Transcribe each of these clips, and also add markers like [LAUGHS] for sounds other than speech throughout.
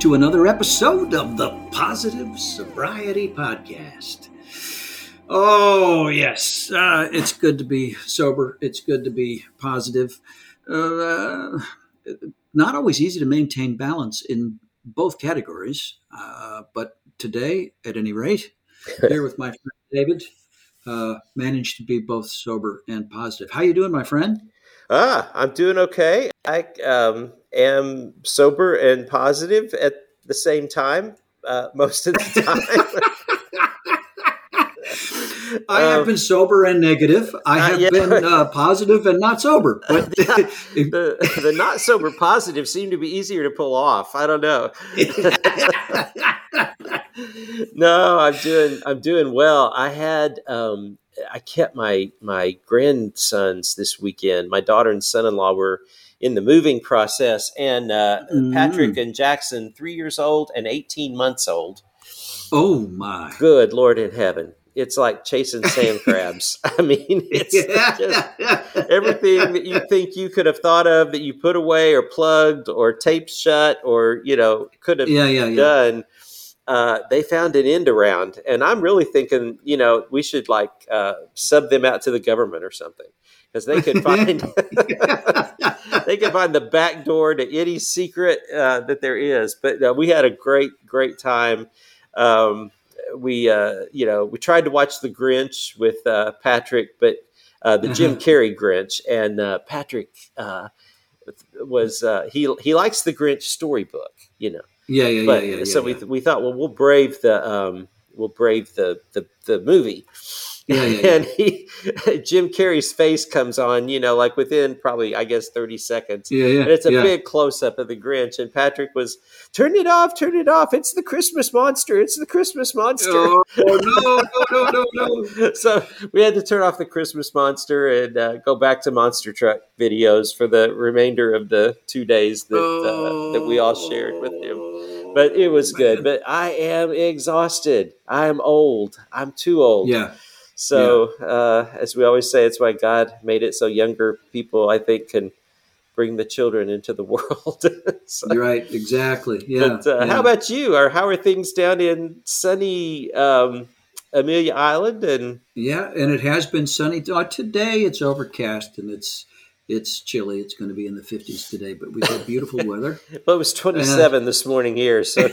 to another episode of the Positive Sobriety Podcast. Oh, yes, uh, it's good to be sober. It's good to be positive. Uh, not always easy to maintain balance in both categories, uh, but today, at any rate, here with my friend David, uh, managed to be both sober and positive. How you doing, my friend? Ah, I'm doing okay. I um, am sober and positive at the same time uh, [LAUGHS] most of the time. [LAUGHS] I have Um, been sober and negative. I uh, have yeah. been uh, positive and not sober. [LAUGHS] But the, the not sober positive seem to be easier to pull off. I don't know. no, I'm doing I'm doing well. I had um, I kept my my grandsons this weekend. My daughter and son-in-law were in the moving process, and uh, Mm. Patrick and Jackson, three years old and 18 months old. oh my! Good Lord in heaven. It's like chasing sand [LAUGHS] crabs. [LAUGHS] I mean, it's just everything that you think you could have thought of that you put away or plugged or taped shut or, you know, could have yeah, yeah, yeah. Uh, they found an end around. And I'm really thinking, you know, we should like uh, sub them out to the government or something because they could find. [LAUGHS] they can find the back door to any secret uh, that there is. But uh, we had a great, great time. Um, we, uh, you know, we tried to watch The Grinch with uh, Patrick, but uh, the Jim Uh-huh. Carrey Grinch, and uh, Patrick uh, was uh, he he likes the Grinch storybook, you know. Yeah, yeah, But yeah, yeah. so yeah, we we thought, well, we'll brave the um, we'll brave the the, the movie. Yeah, yeah, [LAUGHS] and he, Jim Carrey's face comes on, you know, like within probably, I guess, 30 seconds. yeah, yeah. And it's a big close up of the Grinch. And Patrick was, turn it off, turn it off. It's the Christmas monster. It's the Christmas monster. Oh, no, no, no, no, no. [LAUGHS] so we had to turn off the Christmas monster and uh, go back to monster truck videos for the remainder of the two days that uh, that we all shared with him. But it was good. [LAUGHS] But I am exhausted. I am old. I'm too old. Yeah, So, uh, as we always say, it's why God made it so younger people, I think, can bring the children into the [LAUGHS] world. [LAUGHS] So- you're right. Exactly. Yeah. but uh, yeah. how about you? Or how are things down in sunny um, Amelia Island? And Yeah, and it has been sunny. Uh, today it's overcast and it's it's chilly. It's going to be in the 50s today, but we've had beautiful [LAUGHS] weather. well, it was 27 this morning here. So [LAUGHS] [LAUGHS]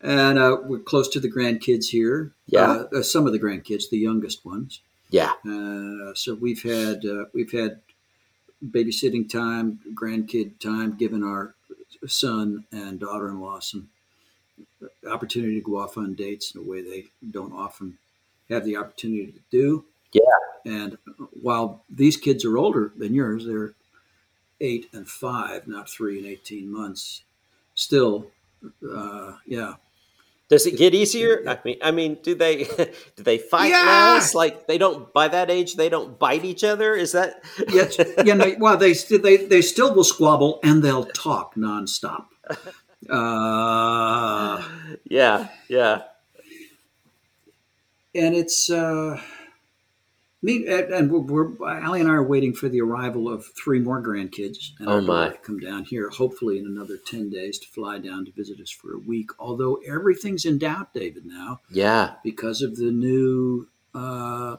and uh, we're close to the grandkids here. Yeah. uh, uh, some of the grandkids, the youngest ones. yeah, Uh, so we've had uh, we've had babysitting time, grandkid time, given our son and daughter-in-law some opportunity to go off on dates in a way they don't often have the opportunity to do. Yeah. And while these kids are older than yours, they're eight and five, not three and eighteen months. Still, uh, yeah, Does it get easier? I mean, I mean, do they [LAUGHS] do they fight Yeah. less? Like they don't by that age they don't bite each other? Is that [LAUGHS] Yes, you know, well, they still they, they still will squabble and they'll talk nonstop. Uh, [LAUGHS] yeah, yeah. and it's uh, me and we're, we're Allie and I are waiting for the arrival of three more grandkids. And Oh, my. come down here, hopefully in another ten days, to fly down to visit us for a week. Although everything's in doubt, David, now Yeah. because of the new uh,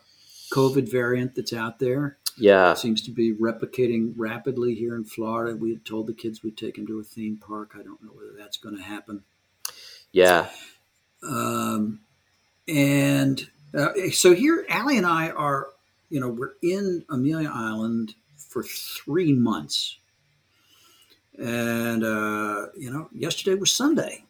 COVID variant that's out there. Yeah. It seems to be replicating rapidly here in Florida. We had told the kids we'd take them to a theme park. I don't know whether that's going to happen. Yeah. Um, and uh, so here, Allie and I are, you know, we're in Amelia Island for three months. And, uh, you know, yesterday was Sunday.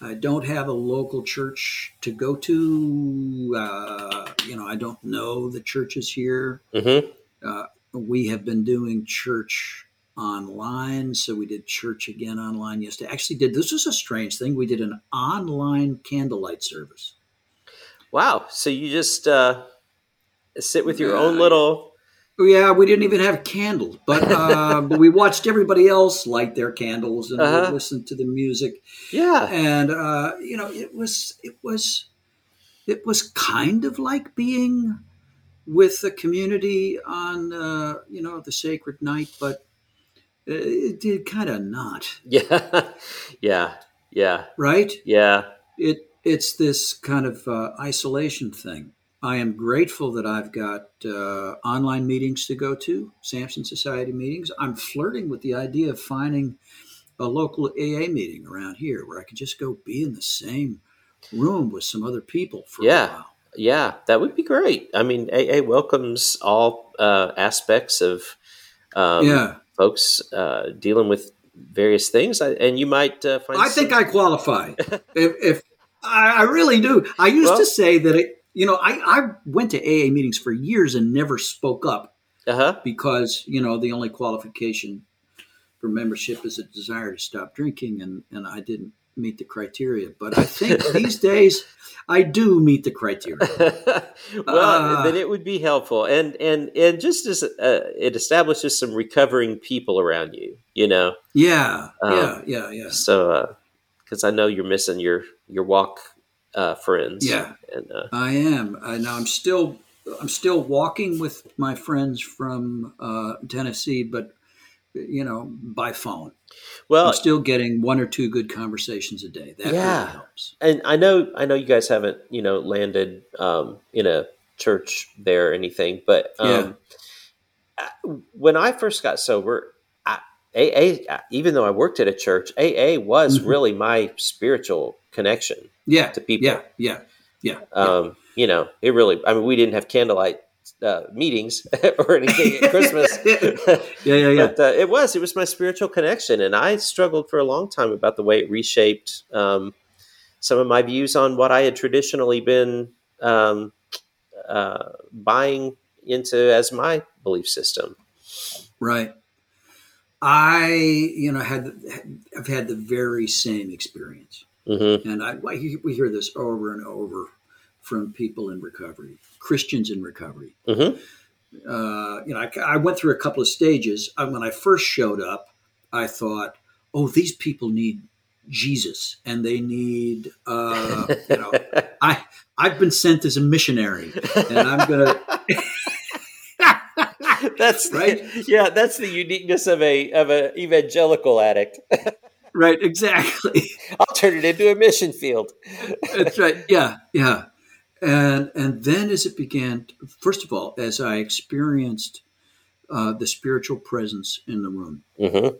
I don't have a local church to go to. Uh, you know, I don't know the churches here. Mm-hmm. Uh, we have been doing church online, so we did church again online yesterday. Actually, did this was a strange thing. We did an online candlelight service. Wow! So you just uh, sit with your Yeah. own little. Yeah, we didn't even have candles, but uh, [LAUGHS] but we watched everybody else light their candles and Uh-huh. listened to the music. Yeah. and uh, you know it was it was it was kind of like being with the community on uh, you know the sacred night but it did kind of not [LAUGHS] Yeah. yeah. Yeah. right Yeah. it it's this kind of uh, isolation thing i am grateful that i've got uh, online meetings to go to samson society meetings i'm flirting with the idea of finding a local aa meeting around here where i could just go be in the same room with some other people for Yeah. a while Yeah, that would be great. I mean, AA welcomes all uh, aspects of um, yeah folks uh, dealing with various things, I- and you might uh, find. i think i qualify [LAUGHS] if, if I, I really do. I used Well- to say that it you know I, I went to aa meetings for years and never spoke up Uh-huh. because you know the only qualification for membership is a desire to stop drinking and and I didn't meet the criteria. But I think [LAUGHS] these days I do meet the criteria. [LAUGHS] Well, Uh, then it would be helpful, and and and just as uh, it establishes some recovering people around you, you know. yeah Um, yeah yeah yeah. So, because I know you're missing your your walk uh, friends, Yeah. and uh, I am. I, now I'm still I'm still walking with my friends from uh, Tennessee but you know by phone. Well, I'm still getting one or two good conversations a day. That Yeah. really helps. And I know I know you guys haven't you know landed um, in a church there or anything, but um, I- when I first got sober, AA even though I worked at a church, AA was Mhm. really my spiritual connection. yeah To people. yeah yeah yeah Um, You know, it really. I mean, we didn't have candlelight uh, meetings [LAUGHS] or anything at Christmas. [LAUGHS] yeah yeah yeah But uh, it was it was my spiritual connection, and I struggled for a long time about the way it reshaped um, some of my views on what I had traditionally been um, uh, buying into as my belief system. Right. I, you know, had I've had the very same experience, hmm and I we hear this over and over from people in recovery, Christians in recovery. hmm Uh, you know, I, I went through a couple of stages. Uh, When I first showed up, I thought, "Oh, these people need Jesus, and they need, uh, you know, [LAUGHS] I I've been sent as a missionary, and I'm gonna." [LAUGHS] that's Right? [LAUGHS] Yeah, that's the uniqueness of a of an evangelical addict. [LAUGHS] right, exactly. I'll turn it into a mission field. [LAUGHS] That's right. Yeah, yeah. And and then as it began, first of all, as I experienced uh, the spiritual presence in the room, hmm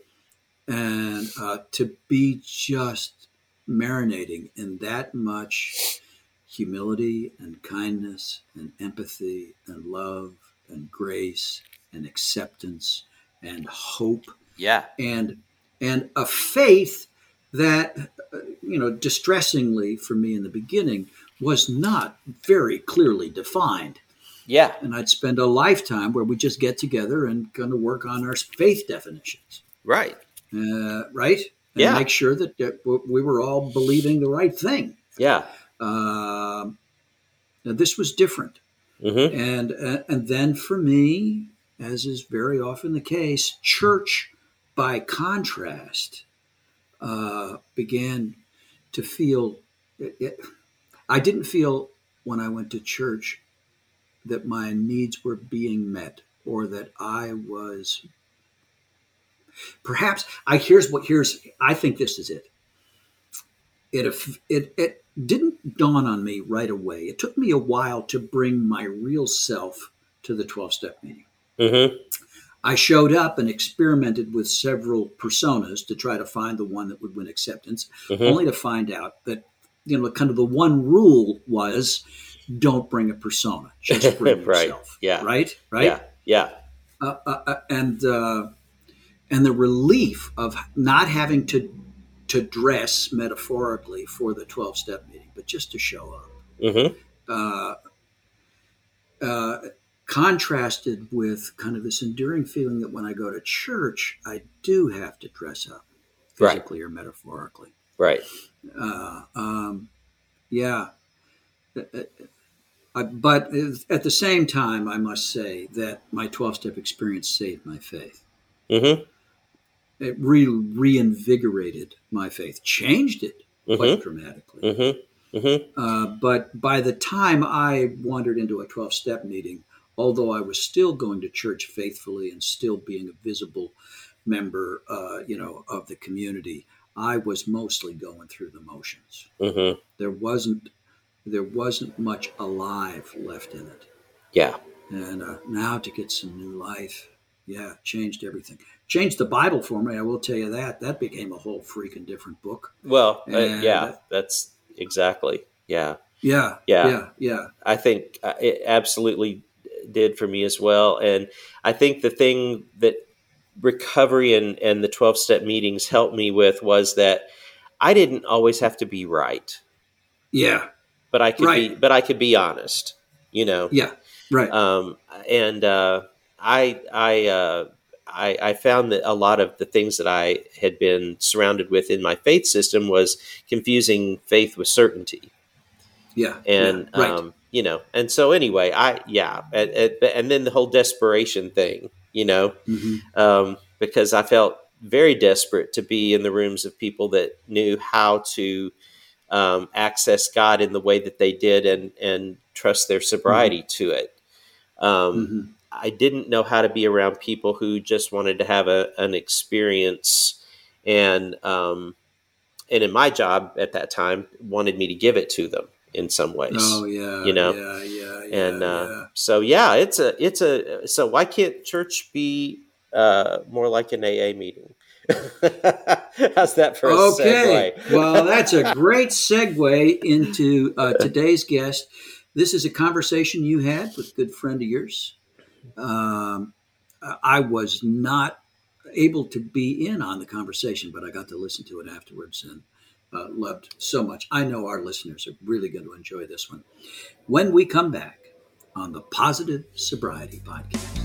and uh, to be just marinating in that much humility and kindness and empathy and love and grace and acceptance and hope Yeah. and and a faith that uh, you know distressingly for me in the beginning was not very clearly defined Yeah. and i'd spend a lifetime where we just get together and kind of work on our faith definitions Right. uh, right and Yeah. make sure that, that we were all believing the right thing Yeah. um, now this was different hmm and uh, and then for me as is very often the case church by contrast uh, began to feel it, it, i didn't feel when i went to church that my needs were being met or that i was perhaps i here's what here's i think this is it it it it didn't dawn on me right away. It took me a while to bring my real self to the 12 step meeting. Mm-hmm. I showed up and experimented with several personas to try to find the one that would win acceptance, Mhm. only to find out that you know kind of the one rule was don't bring a persona, just [LAUGHS] bring Right. yourself. Yeah. Right. Right. Yeah. Yeah. uh, uh, uh, and uh, and the relief of not having to to dress metaphorically for the twelve step meeting, but just to show up, Mm-hmm. Uh, uh, contrasted with kind of this enduring feeling that when I go to church, I do have to dress up, Right. physically or metaphorically. Right. Uh, um, yeah. Uh, uh, I, but at the same time, I must say that my 12 step experience saved my faith. Mm-hmm. It really reinvigorated my faith, changed it quite Mm-hmm. dramatically. Mm-hmm. Mm-hmm. Uh, but by the time I wandered into a 12 step meeting, although I was still going to church faithfully and still being a visible member, uh, you know, of the community, I was mostly going through the motions. Mm-hmm. There wasn't there wasn't much alive left in it. Yeah. And uh, now to get some new life, yeah, changed everything. Changed the Bible for me. I will tell you that. That became a whole freaking different book. Well, uh, yeah, that's exactly. Yeah. Yeah, Yeah. yeah, yeah. I think uh, it absolutely did for me as well. And I think the thing that recovery and, and the 12 step meetings helped me with was that I didn't always have to be right, Yeah, but I could be, but I could be honest, you know? yeah, right. Um, and, uh, I, I, uh, I, I found that a lot of the things that I had been surrounded with in my faith system was confusing faith with certainty yeah, and yeah, right. um, you know, and so anyway, I yeah, and, and, and then the whole desperation thing, you know, Mhm. um, because I felt very desperate to be in the rooms of people that knew how to um, access God in the way that they did and and trust their sobriety to it. Um, Mhm. I didn't know how to be around people who just wanted to have a, an experience and um, and in my job at that time wanted me to give it to them in some ways. Oh yeah, you know, yeah, yeah, yeah, and uh, yeah. so yeah, it's a it's a so why can't church be uh, more like an AA meeting? [LAUGHS] How's that for Okay, well, that's a [LAUGHS] great segue into uh, today's guest. This is a conversation you had with a good friend of yours. Um, I was not able to be in on the conversation, but I got to listen to it afterwards and uh, loved so much. I know our listeners are really going to enjoy this one. When we come back on the Positive Sobriety Podcast.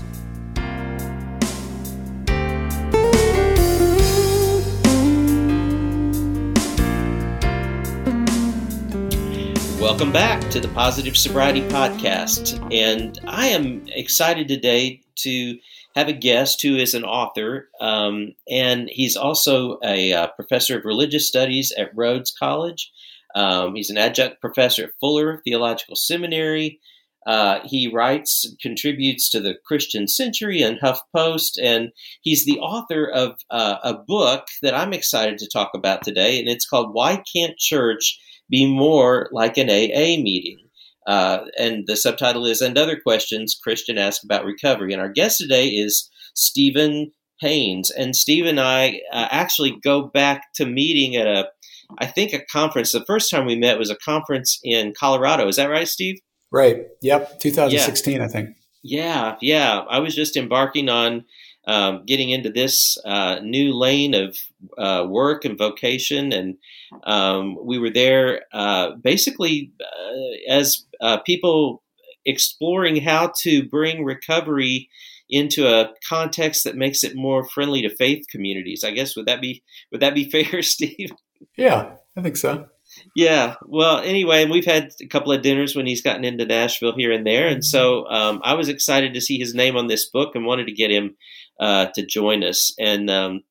Welcome back to the Positive Sobriety Podcast. And I am excited today to have a guest who is an author, um, and he's also a uh, professor of religious studies at Rhodes College. Um, he's an adjunct professor at Fuller Theological Seminary. Uh, he writes, and contributes to the Christian Century and HuffPost, and he's the author of uh, a book that I'm excited to talk about today, and it's called Why Can't Church Be More Like an AA Meeting? Uh, and the subtitle is And Other Questions Christian Ask About Recovery. And our guest today is Stephen Haynes. And Steve and I uh, actually go back to meeting at a, I think, a conference. The first time we met was a conference in Colorado. Is that right, Steve? Right. Yep. 2016, I think. Yeah, yeah. I was just embarking on um, getting into this uh, new lane of uh, work and vocation, and um, we were there uh, basically uh, as uh, people exploring how to bring recovery into a context that makes it more friendly to faith communities. I guess would that be would that be [LAUGHS] fair, Steve? Yeah, I think so. Yeah. Well, anyway, we've had a couple of dinners when he's gotten into Nashville here and there, and so um, I was excited to see his name on this book and wanted to get him uh, to join us. And um,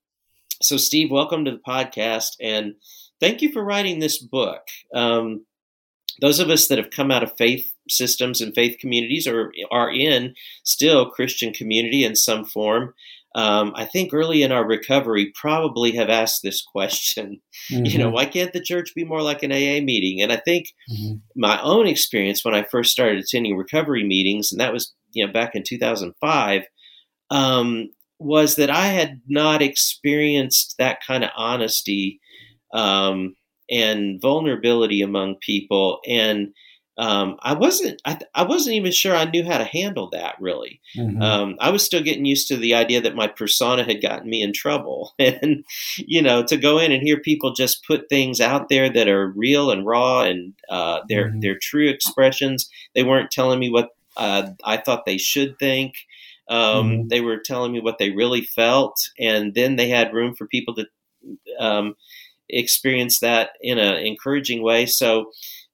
so, Steve, welcome to the podcast, and thank you for writing this book. Um, those of us that have come out of faith systems and faith communities, or are in still Christian community in some form. Um, I think early in our recovery, probably have asked this question [LAUGHS] you know, why can't the church be more like an AA meeting? And I think Mhm. my own experience when I first started attending recovery meetings, and that was, you know, back in 2005, um, was that I had not experienced that kind of honesty um, and vulnerability among people, and um, I wasn't I, I, wasn't even sure I knew how to handle that really. Mm-hmm. Um, I was still getting used to the idea that my persona had gotten me in trouble, [LAUGHS] and you know to go in and hear people just put things out there that are real and raw and uh, their mm-hmm. their true expressions. They weren't telling me what uh, I thought they should think. Um, mm-hmm. They were telling me what they really felt, and then they had room for people to experience that in an encouraging way. So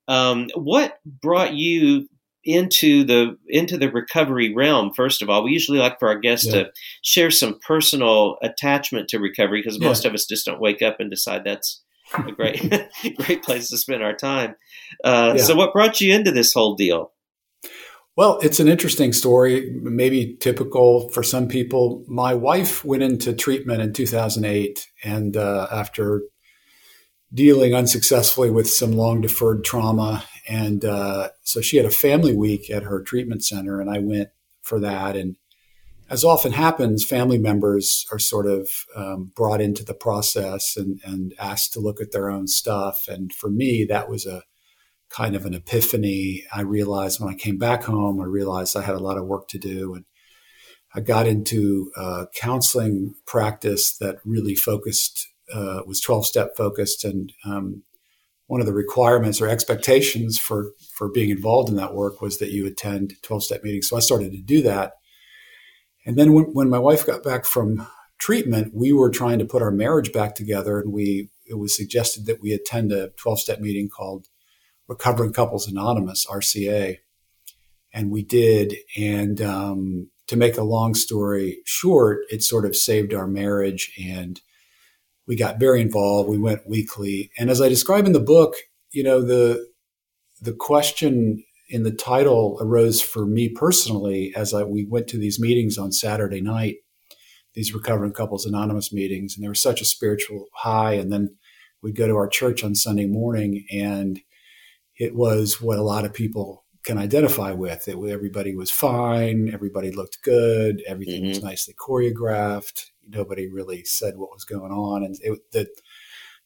um, what brought you into the into the recovery realm first of all we usually like for our guests yeah. to share some personal attachment to recovery because yeah. most of us just don't wake up and decide that's a great [LAUGHS] great place to spend our time uh, yeah. so what brought you into this whole deal well it's an interesting story maybe typical for some people my wife went into treatment in 2008 and uh, after dealing unsuccessfully with some long deferred trauma. And uh, so she had a family week at her treatment center, and I went for that. And as often happens, family members are sort of um, brought into the process and, and asked to look at their own stuff. And for me, that was a kind of an epiphany. I realized when I came back home, I realized I had a lot of work to do. And I got into counseling practice that really focused uh, was 12 step focused. And um, one of the requirements or expectations for, for being involved in that work was that you attend 12 step meetings. So I started to do that. And then when, when my wife got back from treatment, we were trying to put our marriage back together. And we, it was suggested that we attend a 12 step meeting called Recovering Couples Anonymous, RCA. And we did. And um, to make a long story short, it sort of saved our marriage and we got very involved. We went weekly. And as I describe in the book, you know, the, the question in the title arose for me personally as I, we went to these meetings on Saturday night, these Recovering Couples Anonymous meetings. And there was such a spiritual high. And then we'd go to our church on Sunday morning and it was what a lot of people can identify with. It, everybody was fine. Everybody looked good. Everything mm-hmm. was nicely choreographed nobody really said what was going on, and it, the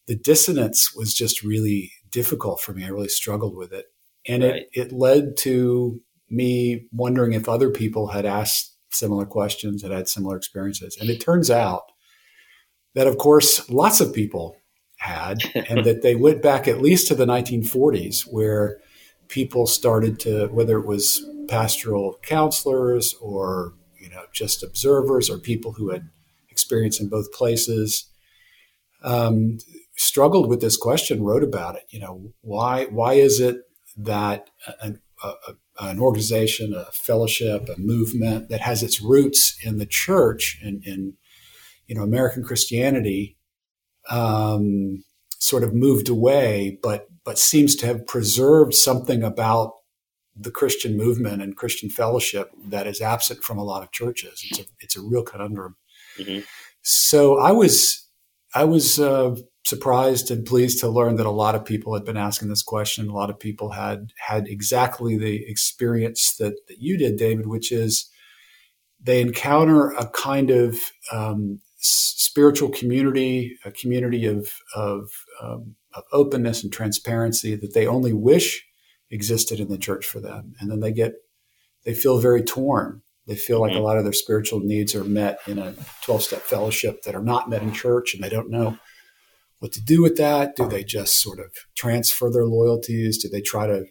the dissonance was just really difficult for me. I really struggled with it, and right. it it led to me wondering if other people had asked similar questions, had had similar experiences, and it turns out that, of course, lots of people had, and that they went back at least to the 1940s, where people started to, whether it was pastoral counselors or you know just observers or people who had experience in both places. Um, struggled with this question, wrote about it. You know, why why is it that an, a, an organization, a fellowship, a movement that has its roots in the church and in you know American Christianity um, sort of moved away, but but seems to have preserved something about the Christian movement and Christian fellowship that is absent from a lot of churches. It's a, it's a real conundrum. Mm-hmm. So I was I was uh, surprised and pleased to learn that a lot of people had been asking this question. A lot of people had had exactly the experience that, that you did, David, which is they encounter a kind of um, spiritual community, a community of of, um, of openness and transparency that they only wish existed in the church for them, and then they get they feel very torn they feel like mm-hmm. a lot of their spiritual needs are met in a 12 step fellowship that are not met in church, and they don't know what to do with that. Do they just sort of transfer their loyalties? Do they try to,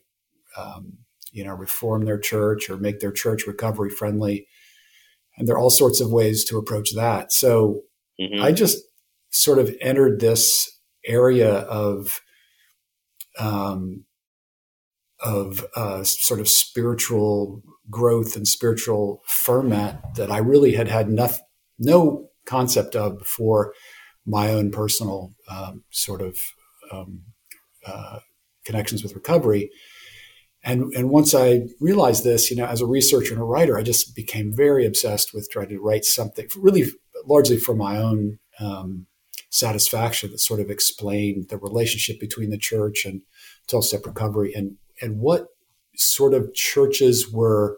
um, you know, reform their church or make their church recovery friendly? And there are all sorts of ways to approach that. So mm-hmm. I just sort of entered this area of um, of uh, sort of spiritual growth and spiritual ferment that I really had had no concept of before my own personal um, sort of um, uh, connections with recovery. And, and once I realized this, you know, as a researcher and a writer, I just became very obsessed with trying to write something really largely for my own um, satisfaction that sort of explained the relationship between the church and 12 step recovery and and what sort of churches were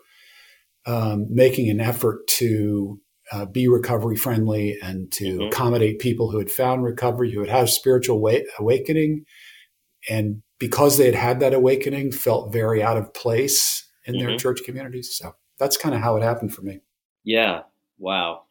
um, making an effort to uh, be recovery friendly and to mm-hmm. accommodate people who had found recovery, who had had spiritual wa- awakening, and because they had had that awakening, felt very out of place in mm-hmm. their church communities. So that's kind of how it happened for me. Yeah. Wow.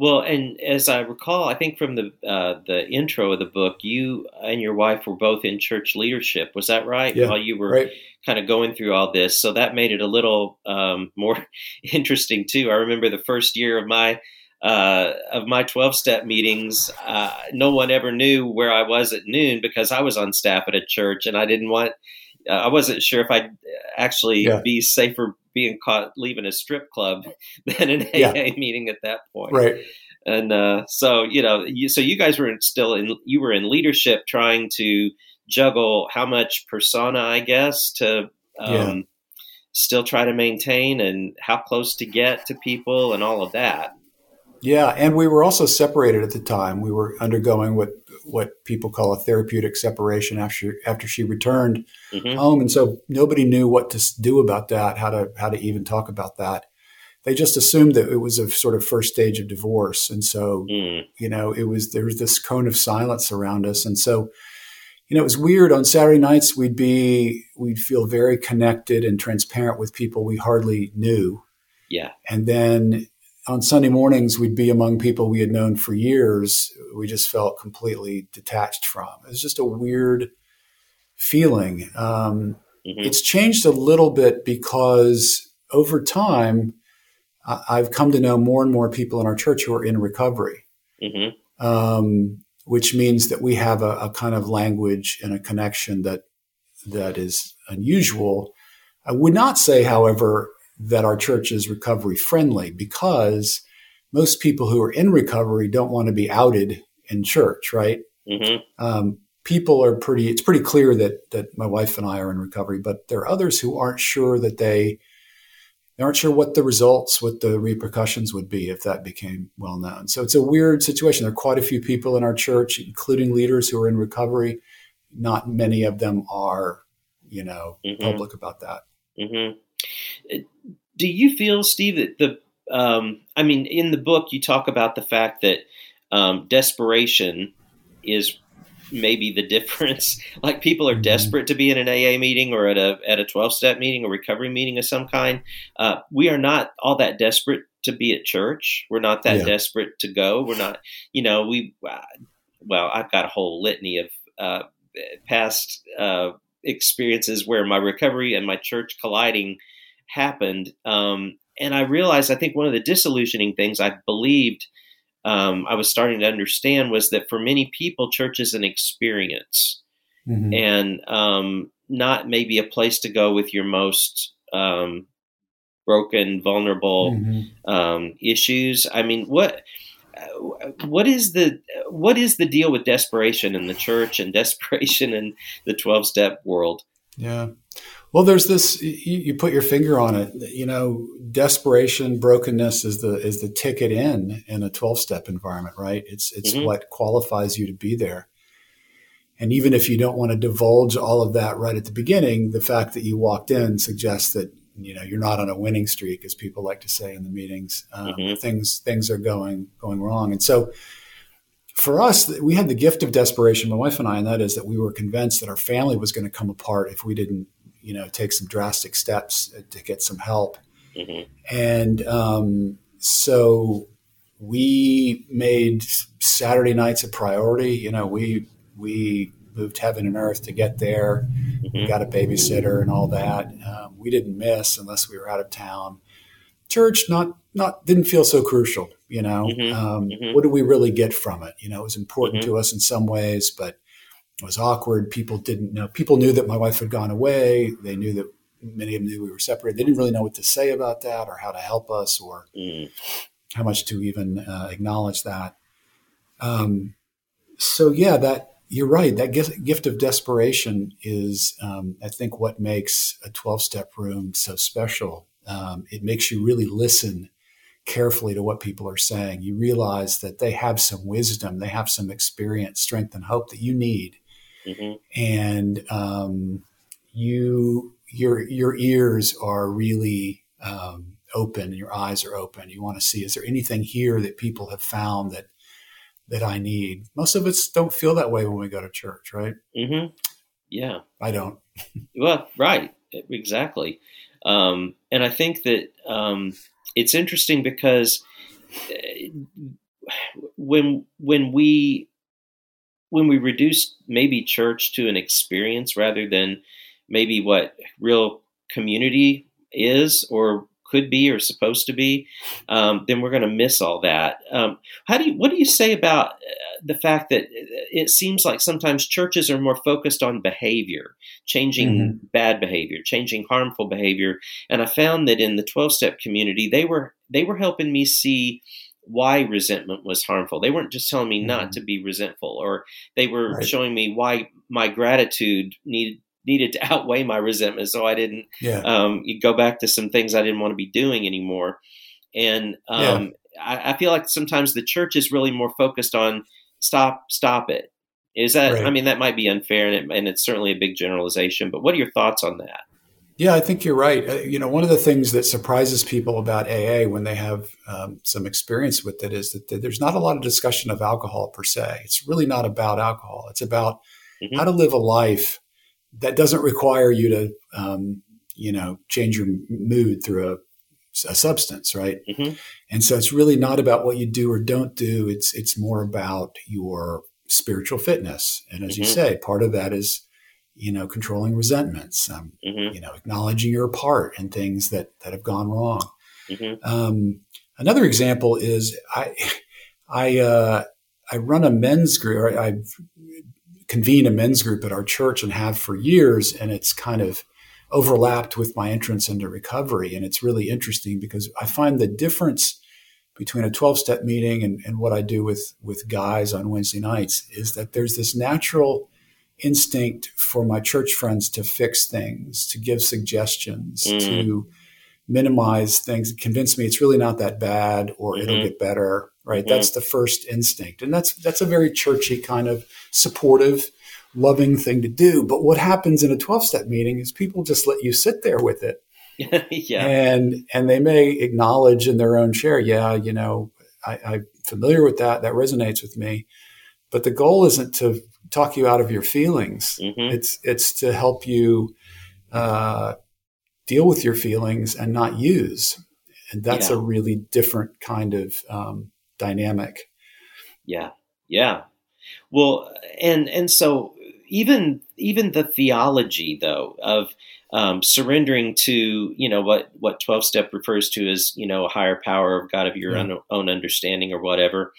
Well, and as I recall, I think from the uh, the intro of the book, you and your wife were both in church leadership. Was that right? Yeah, While you were right. kind of going through all this, so that made it a little um, [LAUGHS] more interesting too. I remember the first year of my uh, of my 12 step meetings, uh, no one ever knew where I was at noon because I was on staff at a church and I didn't want, uh, I wasn't sure if I'd actually yeah. be safer being caught leaving a strip club [LAUGHS] than an yeah. AA meeting at that point. Right. And uh, so, you know, you, so you guys were still in, you were in leadership trying to juggle how much persona, I guess, to, um, yeah. still try to maintain and how close to get to people and all of that. Yeah, and we were also separated at the time. We were undergoing what what people call a therapeutic separation after after she returned mm-hmm. home, and so nobody knew what to do about that, how to how to even talk about that. They just assumed that it was a sort of first stage of divorce, and so mm. you know it was there was this cone of silence around us, and so you know it was weird. On Saturday nights, we'd be we'd feel very connected and transparent with people we hardly knew. Yeah, and then on Sunday mornings, we'd be among people we had known for years. We just felt completely detached from. It was just a weird feeling. Um, mm-hmm. It's changed a little bit because over time, I've come to know more and more people in our church who are in recovery, mm-hmm. um, which means that we have a, a, kind of language and a connection that that is unusual. I would not say, however, that our church is recovery friendly because most people who are in recovery don't want to be outed in church, right? Mm-hmm. Um, people are pretty. It's pretty clear that that my wife and I are in recovery, but there are others who aren't sure that they they aren't sure what the results, what the repercussions would be if that became well known. So it's a weird situation. There are quite a few people in our church, including leaders who are in recovery. Not many of them are, you know, mm-hmm. public about that. Mm-hmm do you feel, Steve, that the um, I mean, in the book, you talk about the fact that um, desperation is maybe the [LAUGHS] difference. like people are mm-hmm. desperate to be in an AA meeting or at a at a twelve step meeting or recovery meeting of some kind. Uh, we are not all that desperate to be at church. We're not that yeah. desperate to go. We're not. You know, we. Uh, well, I've got a whole litany of uh, past uh, experiences where my recovery and my church colliding happened. Um, and I realized, I think one of the disillusioning things I believed um, I was starting to understand was that for many people, church is an experience mm-hmm. and um, not maybe a place to go with your most um, broken, vulnerable mm-hmm. Um, issues. I mean, what? what is the what is the deal with desperation in the church and [LAUGHS] desperation in the 12 step world yeah well, there's this. You, you, put your finger on it. You know, desperation, brokenness is the is the ticket in in a twelve step environment, right? It's it's mm-hmm. what qualifies you to be there. And even if you don't want to divulge all of that right at the beginning, the fact that you walked in suggests that you know you're not on a winning streak, as people like to say in the meetings. Um, mm-hmm. Things things are going going wrong, and so for us, we had the gift of desperation, my wife and I, and that is that we were convinced that our family was going to come apart if we didn't you know take some drastic steps to get some help mm-hmm. and um, so we made saturday nights a priority you know we we moved heaven and earth to get there mm-hmm. we got a babysitter and all that um, we didn't miss unless we were out of town church not not didn't feel so crucial you know mm-hmm. Um, mm-hmm. what do we really get from it you know it was important mm-hmm. to us in some ways but it was awkward. People didn't know. People knew that my wife had gone away. They knew that many of them knew we were separated. They didn't really know what to say about that or how to help us or mm. how much to even uh, acknowledge that. Um, so yeah, that you're right. That gift, gift of desperation is, um, I think, what makes a 12 step room so special. Um, it makes you really listen carefully to what people are saying. You realize that they have some wisdom, they have some experience, strength, and hope that you need mm-hmm. and um, you your your ears are really um, open and your eyes are open. You want to see, is there anything here that people have found that, that I need? Most of us don't feel that way when we go to church, right? Mm-hmm. Yeah. I don't. [LAUGHS] well, right. Exactly. Um, and I think that um, it's interesting because uh, when when we when we reduce maybe church to an experience rather than maybe what real community is or could be or supposed to be, um, then we're going to miss all that. Um, how do you? What do you say about uh, the fact that it seems like sometimes churches are more focused on behavior, changing mm-hmm. bad behavior, changing harmful behavior, and I found that in the twelve step community, they were they were helping me see why resentment was harmful. They weren't just telling me mm-hmm. not to be resentful, or they were right. showing me why my gratitude needed needed to [LAUGHS] outweigh my resentment, so I didn't yeah. um, go back to some things I didn't want to be doing anymore. And um, yeah. I, I, feel like sometimes the church is really more focused on stop, stop it. Is that? Right. I mean, that might be unfair, and, it, and it's certainly a big generalization. But what are your thoughts on that? Yeah, I think you're right. Uh, you know, one of the things that surprises people about AA when they have um, some experience with it is that there's not a lot of discussion of alcohol per se. It's really not about alcohol. It's about mm-hmm. how to live a life that doesn't require you to, um, you know, change your mood through a, a substance, right? Mm-hmm. And so it's really not about what you do or don't do. It's it's more about your spiritual fitness. And as mm-hmm. you say, part of that is, you know, controlling resentments, um, mm-hmm. you know, acknowledging your part in things that that have gone wrong. Mm-hmm. Um, another example is I I uh, I run a men's group. I've convene a men's group at our church and have for years. And it's kind of overlapped with my entrance into recovery. And it's really interesting because I find the difference between a 12 step meeting and, and what I do with, with guys on Wednesday nights is that there's this natural instinct for my church friends to fix things, to give suggestions, mm. to minimize things, convince me it's really not that bad or mm-hmm. it'll get better right? Mm-hmm. That's the first instinct. And that's that's a very churchy kind of supportive, loving thing to do. But what happens in a 12-step meeting is people just let you sit there with it. [LAUGHS] yeah. And and they may acknowledge in their own share, yeah, you know, I, I'm familiar with that. That resonates with me. But the goal isn't to talk you out of your feelings. Mm-hmm. It's it's to help you uh, deal with your feelings and not use. And that's yeah. a really different kind of um, dynamic. Yeah. Yeah. Well, and and so even even the theology though of um, surrendering to you know what what 12 step refers to as you know a higher power of god of your own, own, understanding or whatever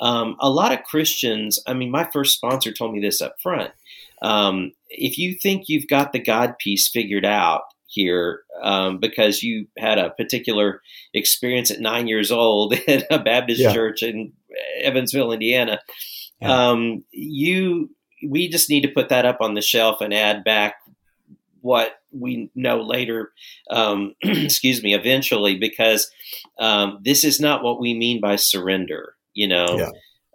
um, a lot of christians i mean my first sponsor told me this up front um, if you think you've got the god piece figured out here um, because you had a particular experience at nine years old [LAUGHS] in a Baptist yeah. church in Evansville, Indiana. Yeah. Um, you, we just need to put that up on the shelf and add back what we know later. Um, [CLEARS THROAT] excuse me, eventually, because um, this is not what we mean by surrender. You know. Yeah.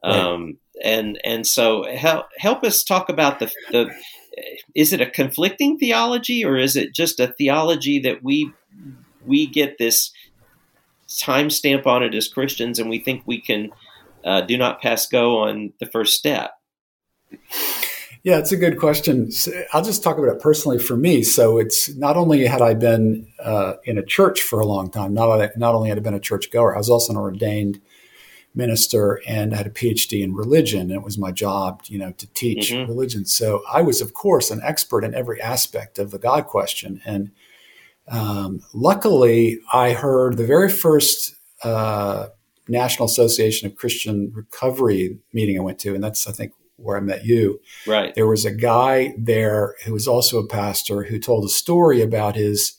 Right. Um, and and so help help us talk about the the is it a conflicting theology or is it just a theology that we we get this timestamp on it as Christians and we think we can uh, do not pass go on the first step? Yeah, it's a good question. I'll just talk about it personally for me. So it's not only had I been uh, in a church for a long time, not, not only had I been a church goer, I was also an ordained minister and I had a PhD in religion. And it was my job, you know, to teach mm-hmm. religion. So I was, of course, an expert in every aspect of the God question. And um, luckily, I heard the very first uh, National Association of Christian Recovery meeting I went to, and that's, I think, where I met you. Right. There was a guy there who was also a pastor who told a story about his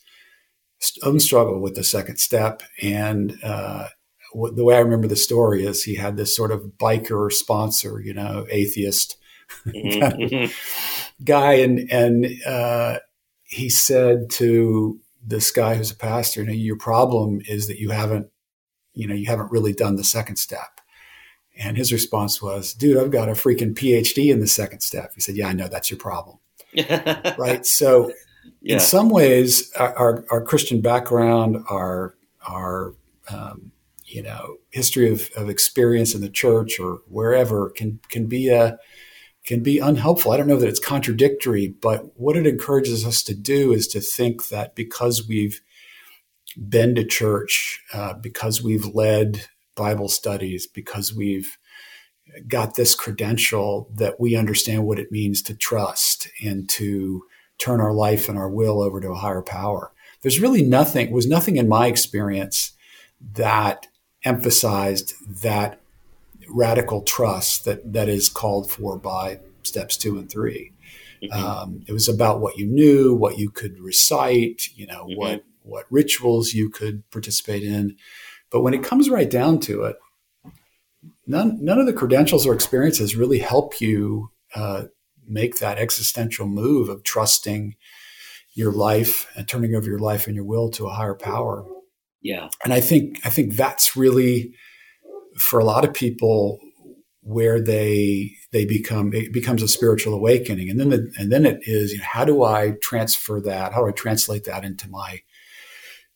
own struggle with the second step and uh, the way I remember the story is he had this sort of biker sponsor, you know, atheist [LAUGHS] mm-hmm. guy, and and uh, he said to this guy who's a pastor, you know, your problem is that you haven't, you know, you haven't really done the second step. And his response was, dude, I've got a freaking PhD in the second step. He said, yeah, I know that's your problem. [LAUGHS] right. So yeah. in some ways, our, our, Christian background, our our um, you know history of, of experience in the church or wherever can can be a can be unhelpful. I don't know that it's contradictory, but what it encourages us to do is to think that because we've been to church, uh, because we've led Bible studies, because we've got this credential, that we understand what it means to trust and to turn our life and our will over to a higher power. There's really nothing, was nothing in my experience that emphasized that radical trust that, that is called for by steps two and 3 mm-hmm. um, it was about what you knew, what you could recite, you know, mm-hmm. what what rituals you could participate in. But when it comes right down to it, none none of the credentials or experiences really help you uh, make that existential move of trusting your life and turning over your life and your will to a higher power. Yeah. And I think I think that's really for a lot of people where they they become it becomes a spiritual awakening and then the, and then it is you know, how do I transfer that how do I translate that into my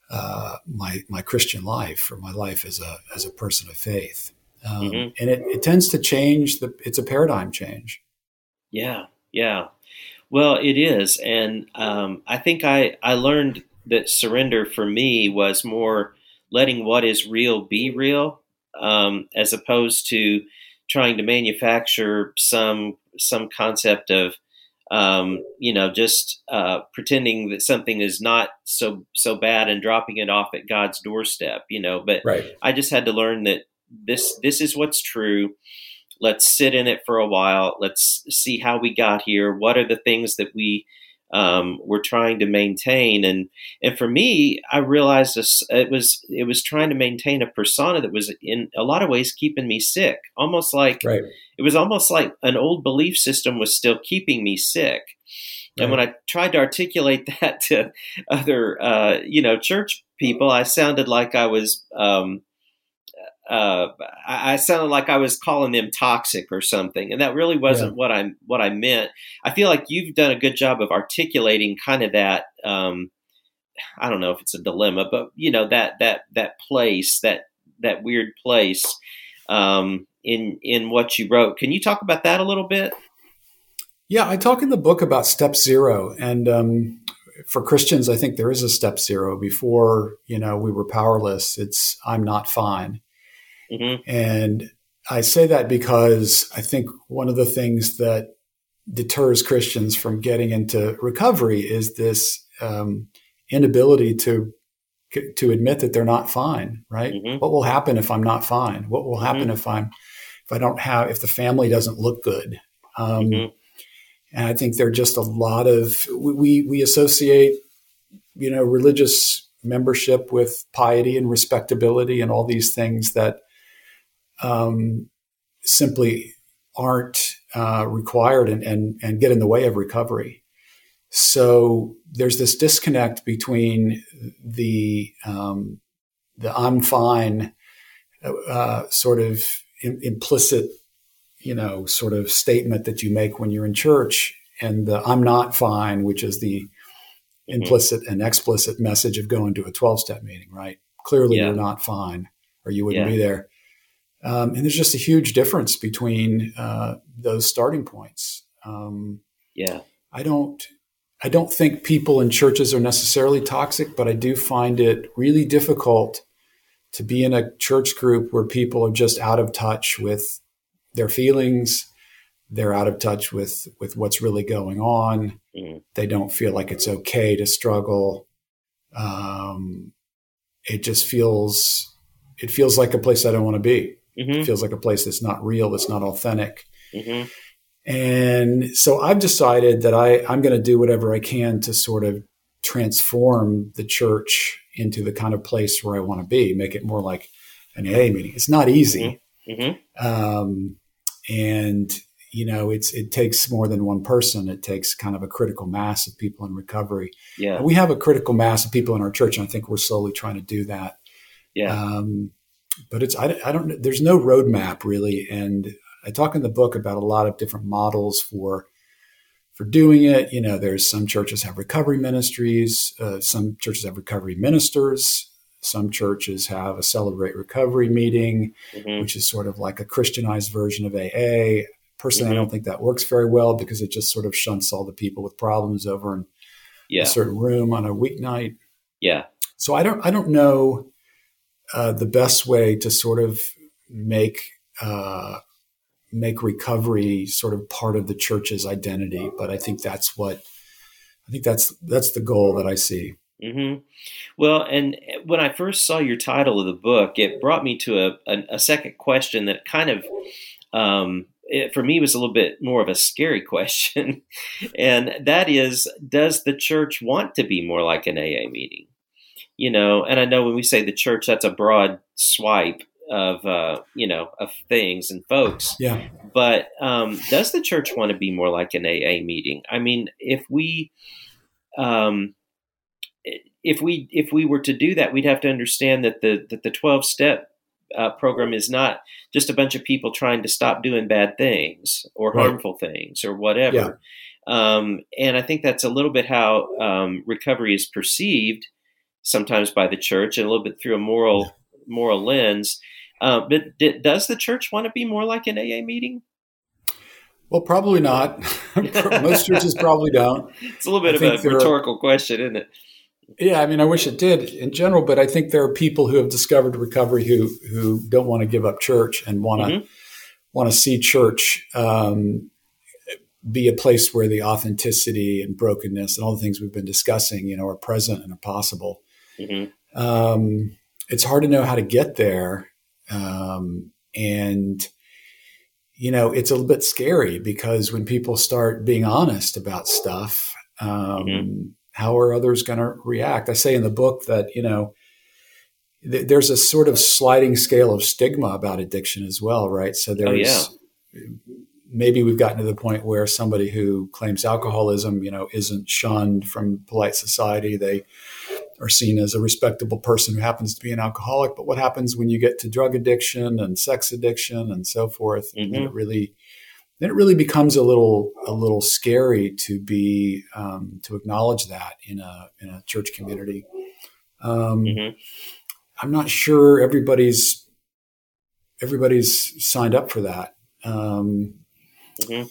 uh, my my Christian life or my life as a as a person of faith. Um, mm-hmm. and it, it tends to change the it's a paradigm change. Yeah yeah. Well it is. And um, I think I I learned that surrender for me was more letting what is real be real um, as opposed to trying to manufacture some some concept of um, you know just uh, pretending that something is not so so bad and dropping it off at God's doorstep. You know, but right. I just had to learn that this this is what's true. Let's sit in it for a while. Let's see how we got here. What are the things that we um, we're trying to maintain. And and for me, I realized this, it was it was trying to maintain a persona that was in a lot of ways keeping me sick, almost like right. it was almost like an old belief system was still keeping me sick. Right. And when I tried to articulate [LAUGHS] that to other, uh, you know, church people, I sounded like I was um, uh, I, I, sounded like I was calling them toxic or something, and that really wasn't yeah. what I what I meant. I feel like you've done a good job of articulating kind of that. Um, I don't know if it's a dilemma, but you know that that that place that that weird place um, in in what you wrote. Can you talk about that a little bit? Yeah, I talk in the book about step zero, and um, for Christians, I think there is a step zero. Before you know, we were powerless. It's I'm not fine Mm-hmm. And I say that because I think one of the things that deters Christians from getting into recovery is this um, inability to to admit that they're not fine. Right? Mm-hmm. What will happen if I'm not fine? What will happen mm-hmm. if I'm if I don't have if the family doesn't look good? Um, mm-hmm. and I think there are just a lot of we we associate you know religious membership with piety and respectability and all these things that um, simply aren't uh, required and, and, and get in the way of recovery. So there's this disconnect between the um, the I'm fine uh, sort of in, implicit, you know, sort of statement that you make when you're in church, and the I'm not fine, which is the mm-hmm. implicit and explicit message of going to a 12 step meeting, right? Clearly, yeah. you're not fine, or you wouldn't yeah. be there. Um, and there's just a huge difference between uh, those starting points. Um, yeah, I don't. I don't think people in churches are necessarily toxic, but I do find it really difficult to be in a church group where people are just out of touch with their feelings. They're out of touch with with what's really going on. Mm. They don't feel like it's okay to struggle. Um, it just feels it feels like a place I don't want to be. Mm-hmm. It feels like a place that's not real, that's not authentic. Mm-hmm. And so I've decided that I, I'm going to do whatever I can to sort of transform the church into the kind of place where I want to be, make it more like an AA meeting. It's not easy. Mm-hmm. mm-hmm. Um, and you know, it's it takes more than one person. It takes kind of a critical mass of people in recovery. Yeah, we have a critical mass of people in our church, and I think we're slowly trying to do that. Yeah. Um, but it's I, I don't there's no roadmap really and i talk in the book about a lot of different models for for doing it you know there's some churches have recovery ministries uh, some churches have recovery ministers Some churches have a celebrate recovery meeting, mm-hmm. which is sort of like a Christianized version of AA. Personally, mm-hmm. I don't think that works very well because it just sort of shunts all the people with problems over in yeah. a certain room on a weeknight. Yeah. So I don't I don't know uh, the best way to sort of make uh, make recovery sort of part of the church's identity, but I think that's what I think that's that's the goal that I see. Mm-hmm. Well, and when I first saw your title of the book, it brought me to a, a, a second question that kind of, um, it, for me, was a little bit more of a scary [LAUGHS] question, and that is, does the church want to be more like an AA meeting? You know, and I know when we say the church, that's a broad swipe of uh, you know of things and folks. Yeah. But um, does the church want to be more like an AA meeting? I mean, if we um, if we if we were to do that, we'd have to understand that the that the twelve step uh, program is not just a bunch of people trying to stop doing bad things or right. harmful things or whatever. Yeah. Um, and I think that's a little bit how um, recovery is perceived sometimes by the church, and a little bit through a moral [LAUGHS] moral lens. Uh, but d- does the church want to be more like an AA meeting? Well, probably not. [LAUGHS] [LAUGHS] Most churches probably don't. It's a little bit I of a rhetorical are, question, isn't it? Yeah, I mean, I wish it did in general, but I think there are people who have discovered recovery who who don't want to give up church and want to mm-hmm. want to see church um, be a place where the authenticity and brokenness and all the things we've been discussing, you know, are present and are possible. Mm-hmm. Um, it's hard to know how to get there, um, and you know, it's a little bit scary because when people start being honest about stuff, um, mm-hmm. how are others going to react? I say in the book that, you know, th- there's a sort of sliding scale of stigma about addiction as well, right? So there's oh, yeah. maybe we've gotten to the point where somebody who claims alcoholism, you know, isn't shunned from polite society. They are seen as a respectable person who happens to be an alcoholic. But what happens when you get to drug addiction and sex addiction and so forth? Mm-hmm. And it really then it really becomes a little a little scary to be um, to acknowledge that in a in a church community. Um, mm-hmm. I'm not sure everybody's everybody's signed up for that. Um, mm-hmm.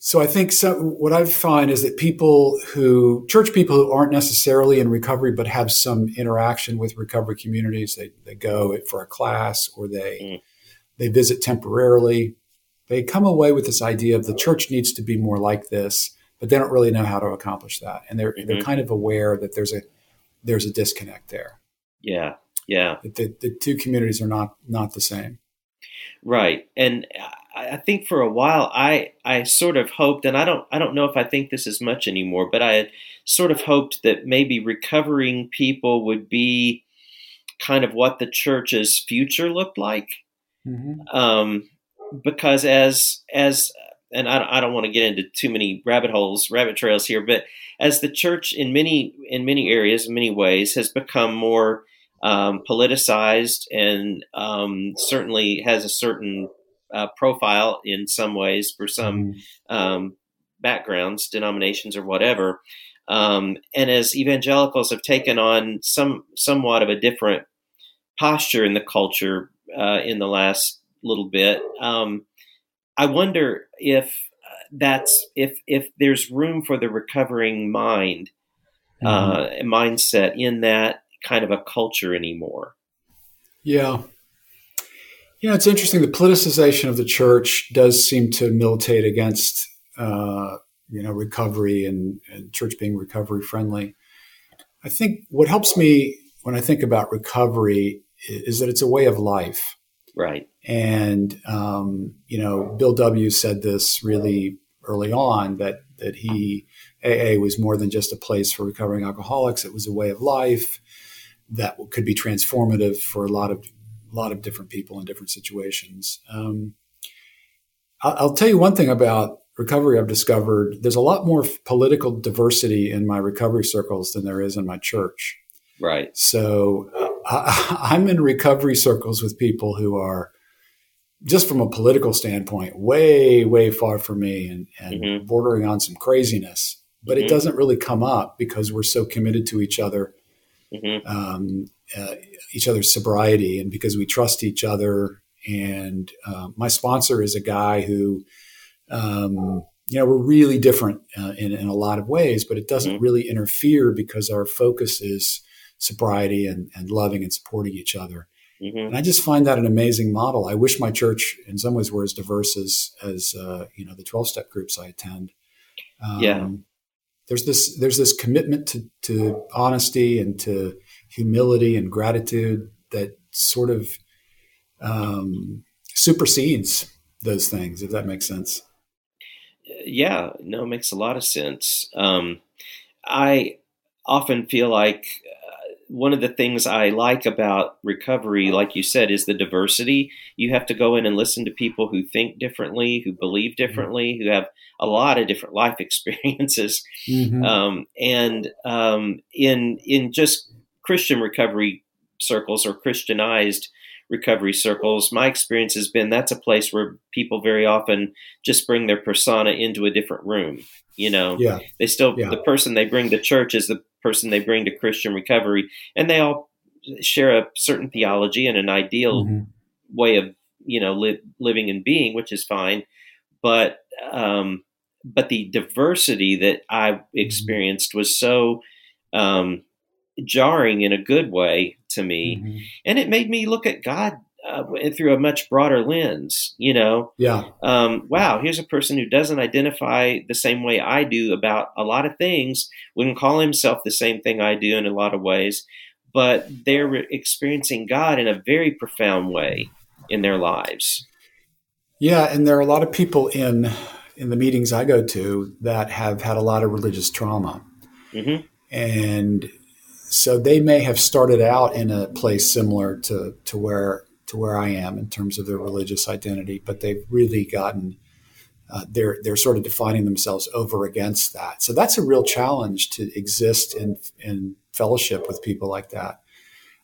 So I think so, what I find is that people who, church people who aren't necessarily in recovery but have some interaction with recovery communities, they, they go for a class or they mm. they visit temporarily. They come away with this idea of the church needs to be more like this, but they don't really know how to accomplish that, and they're mm-hmm. they're kind of aware that there's a there's a disconnect there. Yeah, yeah. The, the two communities are not not the same. Right, and I think for a while I I sort of hoped, and I don't I don't know if I think this as much anymore, but I had sort of hoped that maybe recovering people would be kind of what the church's future looked like, mm-hmm. um, because as as and I, I don't want to get into too many rabbit holes, rabbit trails here, but as the church in many in many areas, in many ways, has become more um, politicized and um, certainly has a certain uh, profile in some ways for some mm-hmm. um, backgrounds, denominations, or whatever. Um, and as evangelicals have taken on some somewhat of a different posture in the culture uh, in the last little bit, um, I wonder if uh, that's if if there's room for the recovering mind mm-hmm. uh, mindset in that kind of a culture anymore. Yeah, you know, it's interesting. The politicization of the church does seem to militate against, uh, you know, recovery and, and church being recovery friendly. I think what helps me when I think about recovery is that it's a way of life. Right. And, um, you know, Bill W. said this really early on that, that he, AA was more than just a place for recovering alcoholics. It was a way of life that could be transformative for a lot of a lot of different people in different situations. Um, I'll, I'll tell you one thing about recovery I've discovered there's a lot more political diversity in my recovery circles than there is in my church. Right. So uh, I, [LAUGHS] am in recovery circles with people who are just from a political standpoint way way far from me and, and mm-hmm. bordering on some craziness but mm-hmm. it doesn't really come up because we're so committed to each other mm-hmm. um, uh, each other's sobriety and because we trust each other. And uh, my sponsor is a guy who, um, you know, we're really different uh, in, in a lot of ways, but it doesn't mm-hmm. really interfere because our focus is sobriety and, and loving and supporting each other. Mm-hmm. And I just find that an amazing model. I wish my church, in some ways, were as diverse as as uh, you know the twelve step groups I attend. Um, yeah, there's this there's this commitment to to honesty and to humility and gratitude that sort of um, supersedes those things. If that makes sense yeah, no, it makes a lot of sense. Um, I often feel like uh, one of the things I like about recovery, like you said, is the diversity. You have to go in and listen to people who think differently, who believe mm-hmm. differently, who have a lot of different life [LAUGHS] experiences. Mm-hmm. Um, and um, in in just Christian recovery circles or Christianized recovery circles, my experience has been that's a place where people very often just bring their persona into a different room. You know, yeah. they still yeah. the person they bring to church is the person they bring to Christian recovery, and they all share a certain theology and an ideal mm-hmm. way of you know li- living and being, which is fine. But um, but the diversity that I mm-hmm. experienced was so um, jarring in a good way to me, mm-hmm. and it made me look at God uh, through a much broader lens. You know, yeah. Um, wow, here's a person who doesn't identify the same way I do about a lot of things. Wouldn't call himself the same thing I do in a lot of ways, but they're experiencing God in a very profound way in their lives. Yeah, and there are a lot of people in in the meetings I go to that have had a lot of religious trauma. Mm-hmm. And so they may have started out in a place similar to to where to where I am in terms of their religious identity, but they've really gotten uh, they're they're sort of defining themselves over against that. So that's a real challenge to exist in in fellowship with people like that.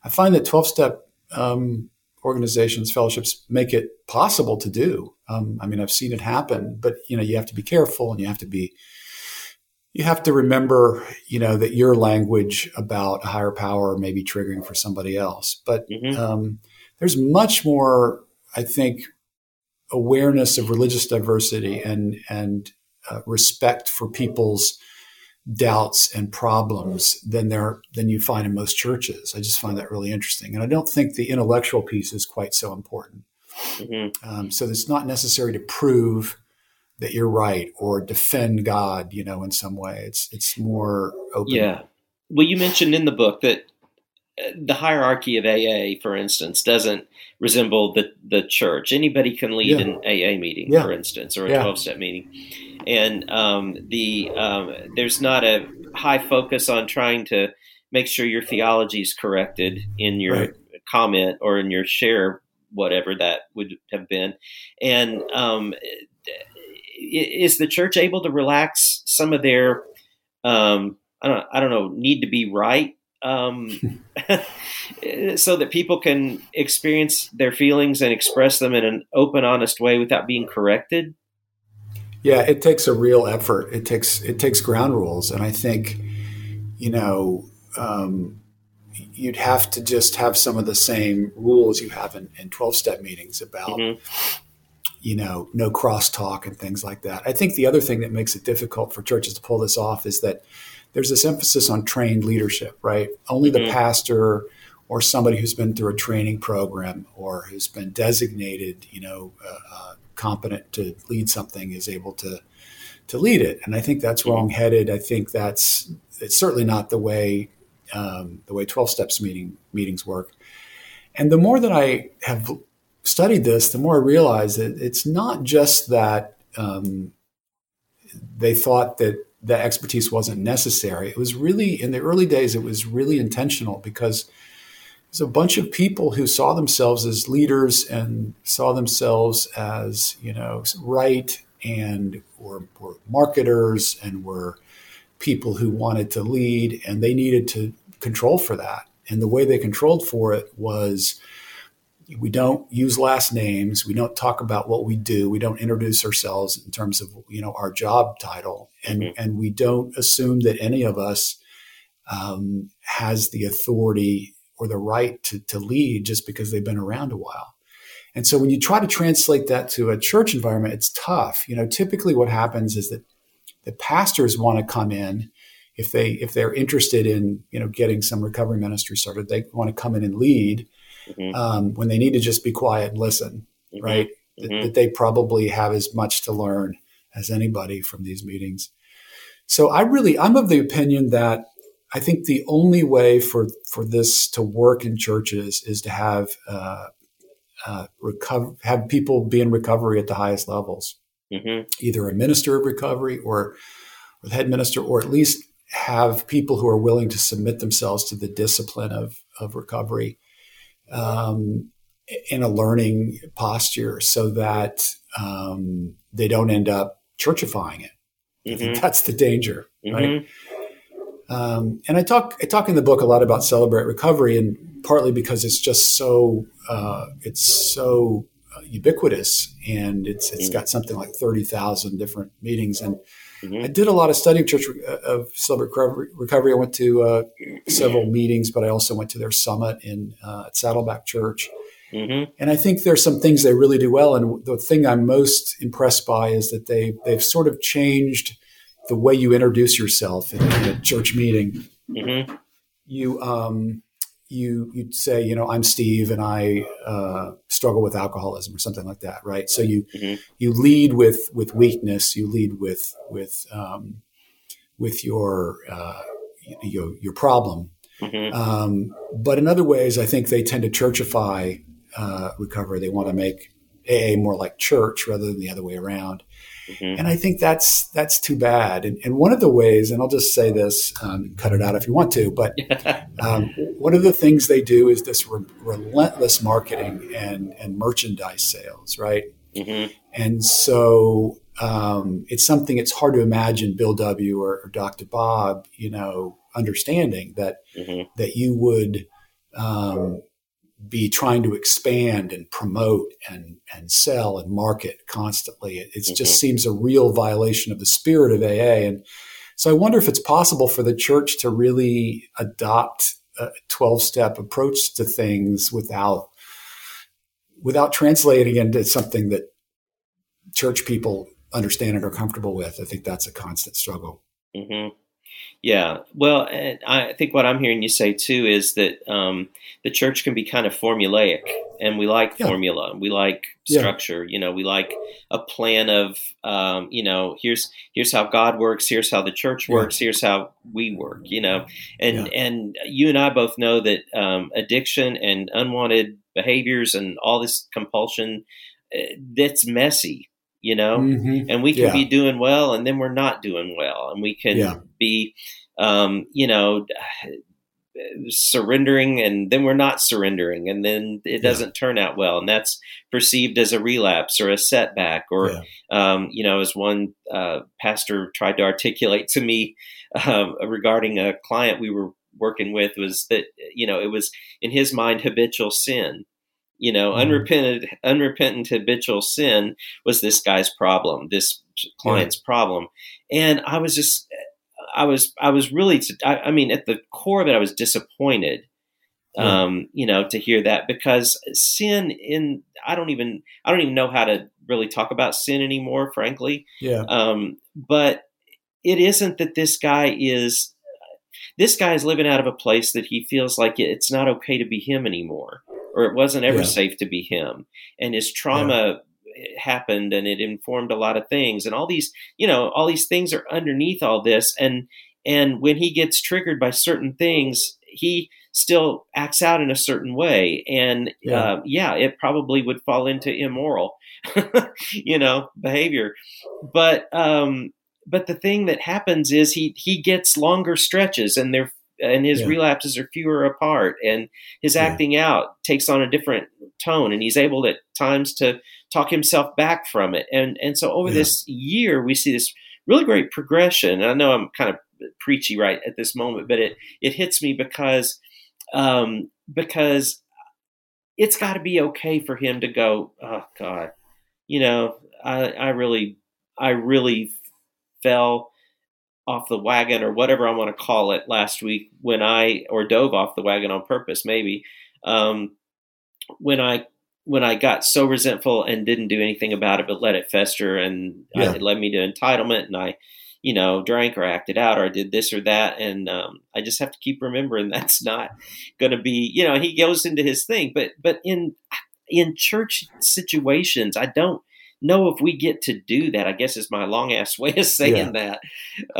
I find that twelve step um, organizations fellowships make it possible to do. Um, I mean, I've seen it happen, but you know you have to be careful and you have to be you have to remember, you know, that your language about a higher power may be triggering for somebody else. But mm-hmm. um, there's much more, I think, awareness of religious diversity and and uh, respect for people's doubts and problems than there than you find in most churches. I just find that really interesting, and I don't think the intellectual piece is quite so important. Mm-hmm. Um, so it's not necessary to prove that you're right or defend God, you know, in some way. It's it's more open. Yeah. Well, you mentioned in the book that uh, the hierarchy of AA, for instance, doesn't resemble the the church. Anybody can lead yeah. an AA meeting, yeah. for instance, or a twelve step meeting, and um, the um, there's not a high focus on trying to make sure your theology is corrected in your right. comment or in your share, whatever that would have been, and um, is the church able to relax some of their um, I don't I don't know need to be right um, [LAUGHS] so that people can experience their feelings and express them in an open, honest way without being corrected? Yeah, it takes a real effort. It takes it takes ground rules, and I think you know um, you'd have to just have some of the same rules you have in, 12 step meetings about mm-hmm you know, no crosstalk and things like that. I think the other thing that makes it difficult for churches to pull this off is that there's this emphasis on trained leadership, right? Only the mm-hmm. pastor or somebody who's been through a training program or who's been designated, you know, uh, uh, competent to lead something is able to to lead it. And I think that's mm-hmm. wrongheaded. I think that's it's certainly not the way um, the way 12 steps meeting meetings work. And the more that I have studied this, the more I realized that it's not just that um, they thought that that expertise wasn't necessary. It was really in the early days. It was really intentional because there's a bunch of people who saw themselves as leaders and saw themselves as you know right and were, were marketers and were people who wanted to lead and they needed to control for that. And the way they controlled for it was we don't use last names we don't talk about what we do we don't introduce ourselves in terms of you know our job title and mm-hmm. and we don't assume that any of us um, has the authority or the right to, to lead just because they've been around a while. And so when you try to translate that to a church environment, it's tough. You know, typically what happens is that the pastors want to come in if they if they're interested in you know getting some recovery ministry started, they want to come in and lead mm-hmm. um, when they need to just be quiet and listen, mm-hmm. right? Mm-hmm. That, that they probably have as much to learn as anybody from these meetings. So I really I'm of the opinion that I think the only way for for this to work in churches is to have uh, uh, recover have people be in recovery at the highest levels, mm-hmm. either a minister of recovery or, or the head minister, or at least have people who are willing to submit themselves to the discipline of of recovery um, in a learning posture, so that um, they don't end up churchifying it. Mm-hmm. that's the danger, mm-hmm. right? Um, and I talk I talk in the book a lot about celebrate recovery, and partly because it's just so uh, it's so uh, ubiquitous, and it's it's mm-hmm. got something like thirty thousand different meetings. And mm-hmm. I did a lot of study of church uh, of celebrate recovery. I went to uh, several meetings, but I also went to their summit in uh, at Saddleback Church. Mm-hmm. And I think there's some things they really do well. And the thing I'm most impressed by is that they they've sort of changed the way you introduce yourself in, in a church meeting. Mm-hmm. You um, you you'd say, you know, I'm Steve and I uh, struggle with alcoholism or something like that, right? So you mm-hmm. you lead with with weakness. You lead with with um, with your uh, your your problem. Mm-hmm. Um, but in other ways, I think they tend to churchify uh, recovery. They want to make AA more like church rather than the other way around. Mm-hmm. And I think that's that's too bad. And, and, one of the ways, and I'll just say this, um, cut it out if you want to, but [LAUGHS] um, one of the things they do is this re- relentless marketing and and merchandise sales, right? Mm-hmm. And so um, it's something it's hard to imagine Bill W. or, or Dr. Bob, you know, understanding that mm-hmm. that you would um, be trying to expand and promote and, and sell and market constantly. It, mm-hmm. just seems a real violation of the spirit of AA. And so I wonder if it's possible for the church to really adopt a 12 step approach to things without, without translating into something that church people understand and are comfortable with. I think that's a constant struggle. Mm-hmm. Yeah, well, I think what I'm hearing you say too is that um, the church can be kind of formulaic, and we like yeah. formula, we like structure. Yeah. You know, we like a plan of, um, you know, here's here's how God works, here's how the church works, yeah. here's how we work. You know, and and you and I both know that um, addiction and unwanted behaviors and all this compulsion, eh, that's messy you know, mm-hmm. and we can yeah. be doing well and then we're not doing well, and we can yeah. be, um, you know, surrendering and then we're not surrendering and then it doesn't yeah. turn out well and that's perceived as a relapse or a setback or yeah. um, you know as one uh, pastor tried to articulate to me uh, regarding a client we were working with was that you know it was in his mind habitual sin you know, mm-hmm. unrepentant, unrepentant habitual sin was this guy's problem, this client's yeah. problem, and I was just, I was, I was really, I, I, mean, at the core of it, I was disappointed, yeah. um, you know, to hear that because sin in, I don't even, I don't even know how to really talk about sin anymore, frankly. Yeah. Um, but it isn't that this guy is. This guy is living out of a place that he feels like it's not okay to be him anymore or it wasn't ever yeah. safe to be him. And his trauma yeah. happened and it informed a lot of things. And all these, you know, all these things are underneath all this. And and when he gets triggered by certain things, he still acts out in a certain way. And yeah, uh, yeah it probably would fall into immoral, [LAUGHS] you know, behavior. But um, but the thing that happens is he he gets longer stretches and they're and his yeah. relapses are fewer apart and his acting yeah. out takes on a different tone and he's able at times to talk himself back from it and and so over yeah. this year we see this really great progression and i know i'm kind of preachy right at this moment but it it hits me because um because it's got to be okay for him to go oh god you know i i really i really fell off the wagon or whatever I want to call it last week when I or dove off the wagon on purpose maybe um, when I when I got so resentful and didn't do anything about it but let it fester and yeah. it led me to entitlement and I you know drank or acted out or I did this or that and um, I just have to keep remembering [LAUGHS] that's not going to be you know he goes into his thing but but in in church situations I don't know if we get to do that. I guess is my long ass [LAUGHS] way of saying yeah. that.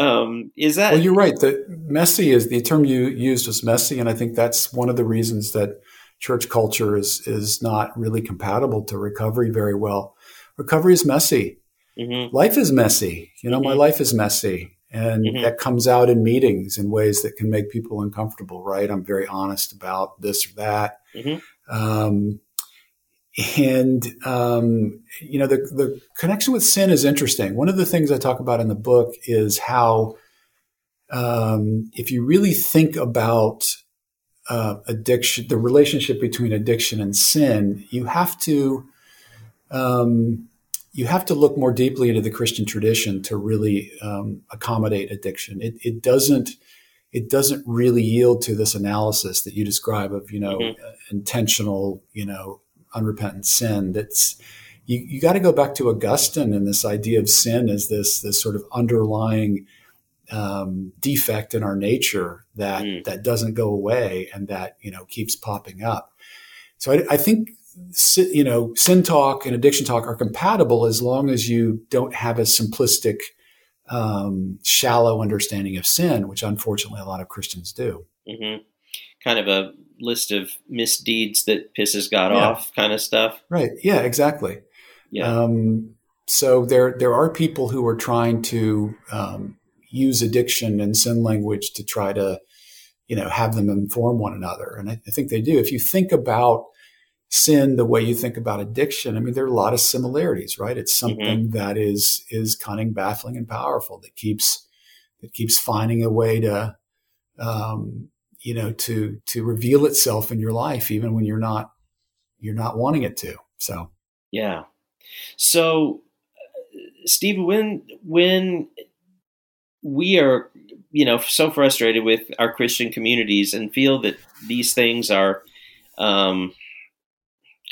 Um, is that? Well, you're right. The messy is the term you used was messy, and I think that's one of the reasons that church culture is is not really compatible to recovery very well. Recovery is messy. Mm-hmm. Life is messy. You know, mm-hmm. my life is messy. And mm-hmm. that comes out in meetings in ways that can make people uncomfortable, right? I'm very honest about this or that. Mm-hmm. Um, and um, you know the the connection with sin is interesting. One of the things I talk about in the book is how um, if you really think about uh, addiction, the relationship between addiction and sin, you have to um, you have to look more deeply into the Christian tradition to really um, accommodate addiction. It, it, doesn't it doesn't really yield to this analysis that you describe of you know mm-hmm. intentional you know unrepentant sin. That's you, you got to go back to Augustine and this idea of sin as this this sort of underlying um, defect in our nature that mm. that doesn't go away and that you know keeps popping up. So I, I think you know sin talk and addiction talk are compatible as long as you don't have a simplistic, um, shallow understanding of sin, which unfortunately a lot of Christians do. Mm-hmm. Kind of a list of misdeeds that pisses God yeah. off, kind of stuff. Right. Yeah. Exactly. Yeah. Um, so there there are people who are trying to um, use addiction and sin language to try to, you know, have them inform one another. And I, I think they do. If you think about sin the way you think about addiction, I mean, there are a lot of similarities, right? It's mm-hmm. something mm-hmm. that is is cunning, baffling, and powerful that keeps that keeps finding a way to, um, you know, to to reveal itself in your life, even when you're not you're not wanting it to. So yeah. So, Steve, when when we are you know so frustrated with our christian communities and feel that these things are um,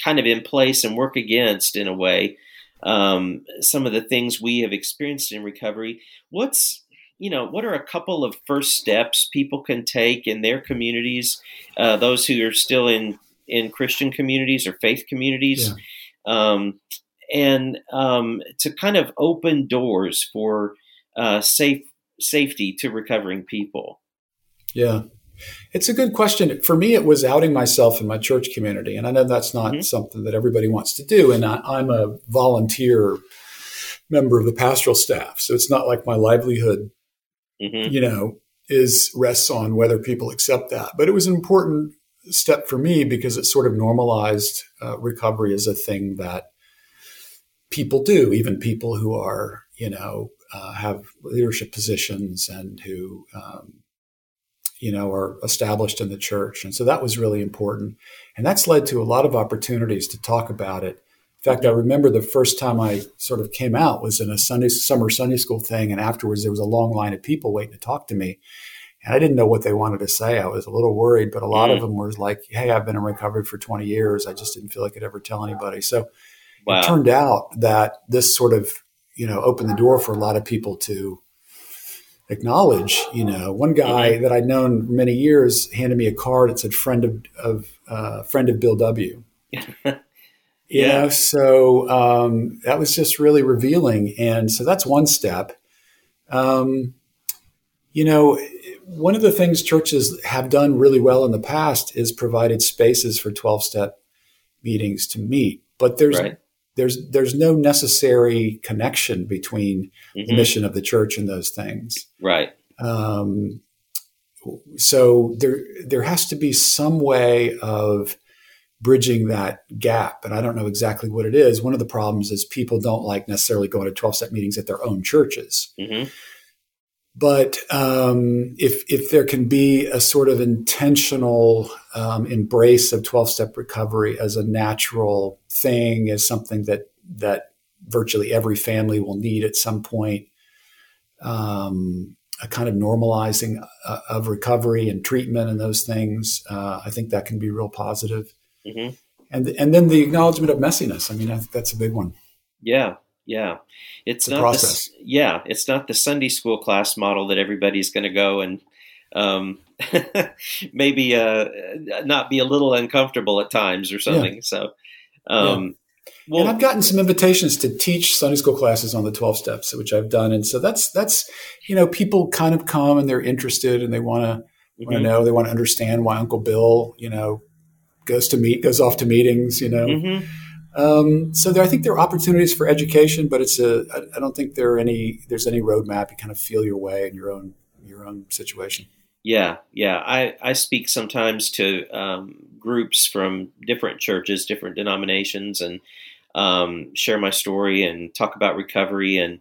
kind of in place and work against in a way um, some of the things we have experienced in recovery what's you know what are a couple of first steps people can take in their communities uh, those who are still in in christian communities or faith communities yeah. um, and um, to kind of open doors for uh, safe safety to recovering people? Yeah. It's a good question. For me, it was outing myself in my church community. And I know that's not mm-hmm. something that everybody wants to do. And I, am a volunteer member of the pastoral staff. So it's not like my livelihood, mm-hmm. you know, is rests on whether people accept that. But it was an important step for me because it sort of normalized uh, recovery as a thing that people do, even people who are, you know, uh, have leadership positions and who um, you know are established in the church and so that was really important and that's led to a lot of opportunities to talk about it fact i remember the first time i sort of came out was in a sunday summer sunday school thing and afterwards there was a long line of people waiting to talk to me and i didn't know what they wanted to say i was a little worried but a lot mm. of them were like hey i've been in recovery for 20 years i just didn't feel like i could ever tell anybody so wow. it turned out that this sort of you know, opened the door for a lot of people to acknowledge. You know, one guy mm-hmm. that I'd known many years handed me a card that said "friend of, of uh, friend of Bill W." [LAUGHS] yeah. Know, so um, that was just really revealing, and so that's one step. Um, you know, one of the things churches have done really well in the past is provided spaces for twelve step meetings to meet, but there's right there's there's no necessary connection between mm-hmm. the mission of the church and those things. Right. Um, so there there has to be some way of bridging that gap, and I don't know exactly what it is. One of the problems is people don't like necessarily going to twelve step meetings at their own churches. Mm-hmm. But um, if if there can be a sort of intentional um, embrace of twelve step recovery as a natural thing, as something that that virtually every family will need at some point, um, a kind of normalizing uh, of recovery and treatment and those things. Uh, I think that can be real positive. Mm-hmm. And and then the acknowledgement of messiness. I mean, I think that's a big one. Yeah, yeah. It's, it's not process. The, yeah, it's not the Sunday school class model that everybody's going to go and um, [LAUGHS] maybe uh, not be a little uncomfortable at times or something. Yeah. So, um, yeah. Well, and I've gotten some invitations to teach Sunday school classes on the 12 steps, which I've done. And so that's, that's, you know, people kind of come and they're interested and they want to, mm-hmm. want to know, they want to understand why Uncle Bill, you know, goes to meet, goes off to meetings, you know. Mm-hmm. Um, so there, I think there are opportunities for education, but it's a, I, I don't think there are any, there's any roadmap. You kind of feel your way in your own, your own situation. Yeah, yeah. I, I speak sometimes to um, groups from different churches, different denominations, and um, share my story and talk about recovery. And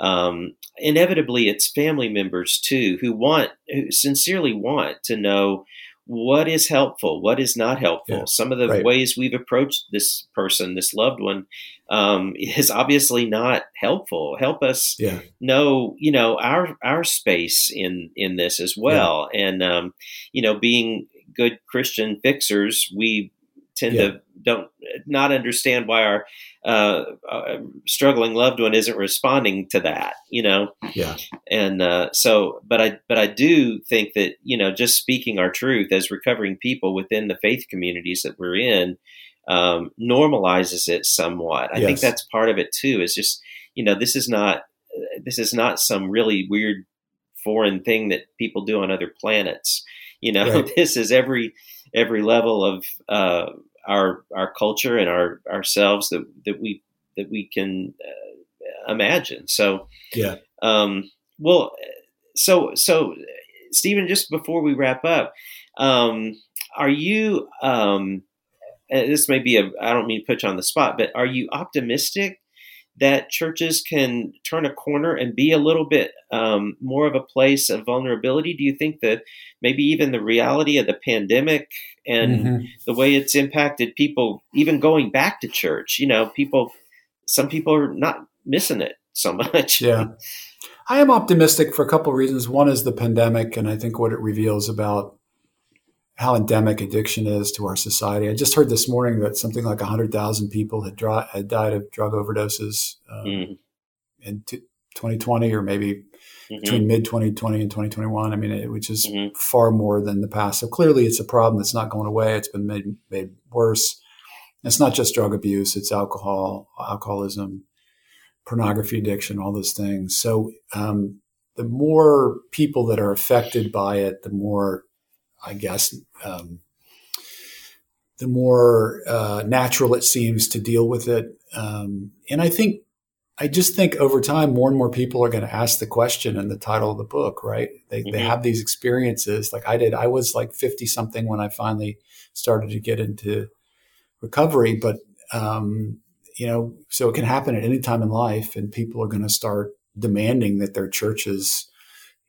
um, inevitably, it's family members too who want, who sincerely want to know what is helpful, what is not helpful. Yeah, Some of the right. ways we've approached this person, this loved one, um, [LAUGHS] is obviously not helpful. Help us yeah. know, you know, our our space in in this as well. Yeah. And um, you know, being good Christian fixers, we tend to don't not understand why our uh, uh, struggling loved one isn't responding to that, you know. Yeah. And uh, so, but I but I do think that you know just speaking our truth as recovering people within the faith communities that we're in um, normalizes it somewhat. I yes. think that's part of it too. Is just you know this is not this is not some really weird foreign thing that people do on other planets. You know, right. [LAUGHS] this is every every level of uh, our our culture and our ourselves that that we that we can uh, imagine. So yeah. Um, well, so so Stephen, just before we wrap up, um, are you? Um, this may be a I don't mean to put you on the spot, but are you optimistic that churches can turn a corner and be a little bit um, more of a place of vulnerability? Do you think that maybe even the reality of the pandemic and mm-hmm. the way it's impacted people, even going back to church, you know, people, some people are not missing it so [LAUGHS] much. Yeah. I am optimistic for a couple of reasons. One is the pandemic, and I think what it reveals about how endemic addiction is to our society. I just heard this morning that something like 100,000 people had, dry, had, died of drug overdoses um, mm. in t- 2020 or maybe mm-hmm. between mid 2020 and 2021. I mean, it, which is mm-hmm. far more than the past. So clearly it's a problem that's not going away. It's been made, made worse. It's not just drug abuse, it's alcohol, alcoholism, pornography addiction, all those things. So um, the more people that are affected by it, the more I guess, um, the more uh, natural it seems to deal with it. Um, and I think, I just think over time, more and more people are going to ask the question in the title of the book, right? They, mm-hmm. they have these experiences like I did. I was like 50 something when I finally started to get into recovery, but, um, you know, so it can happen at any time in life and people are going to start demanding that their churches,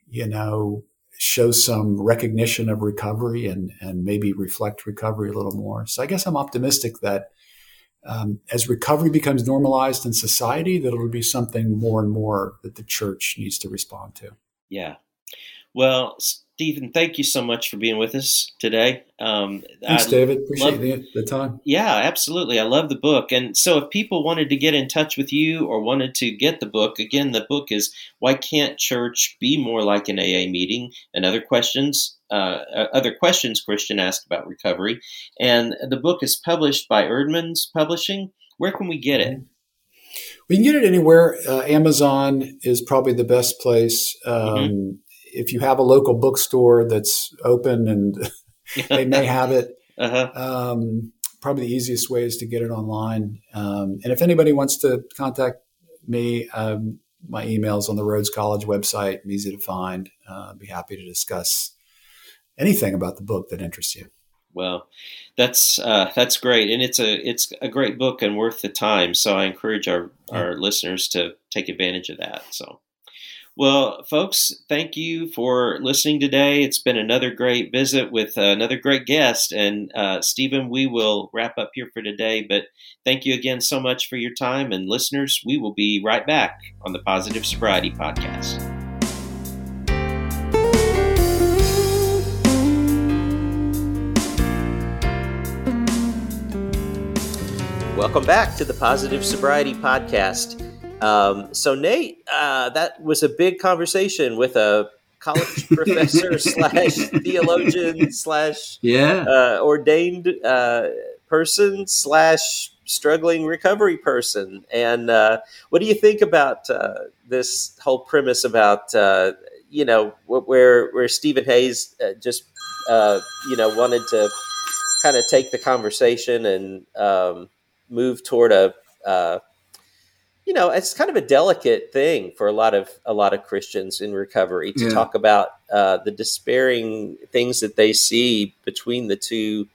you know, show some recognition of recovery and, and maybe reflect recovery a little more. So I guess I'm optimistic that um, as recovery becomes normalized in society, that it'll be something more and more that the church needs to respond to. Yeah. Well, Stephen, thank you so much for being with us today. Um, Thanks, I David. Appreciate love, the, the, time. Yeah, absolutely. I love the book. And so, if people wanted to get in touch with you or wanted to get the book, again, the book is Why Can't Church Be More Like an AA Meeting? and other questions. Uh, other questions Christian asked about recovery. And the book is published by Eerdmans Publishing. Where can we get it? We can get it anywhere. Uh, Amazon is probably the best place. Um, mm-hmm if you have a local bookstore that's open and [LAUGHS] they may have it, uh-huh. um, probably the easiest way is to get it online. Um, and if anybody wants to contact me, um, my email's on the Rhodes College website. I'm easy to find. Uh, I'd be happy to discuss anything about the book that interests you. Well, that's uh, that's great, and it's a it's a great book and worth the time. So I encourage our yeah. our listeners to take advantage of that. So. Well, folks, thank you for listening today. It's been another great visit with uh, another great guest. And uh, Stephen, we will wrap up here for today. But thank you again so much for your time. And listeners, we will be right back on the Positive Sobriety Podcast. Welcome back to the Positive Sobriety Podcast. Um, so, Nate, uh, that was a big conversation with a college [LAUGHS] professor slash theologian slash Yeah. uh, ordained uh, person slash struggling recovery person. And uh, what do you think about uh, this whole premise about uh, you know where where Stephen Hayes uh, just uh, you know wanted to kind of take the conversation and um, move toward a uh, you know it's kind of a delicate thing for a lot of a lot of Christians in recovery to Yeah. talk about uh, the despairing things that they see between the two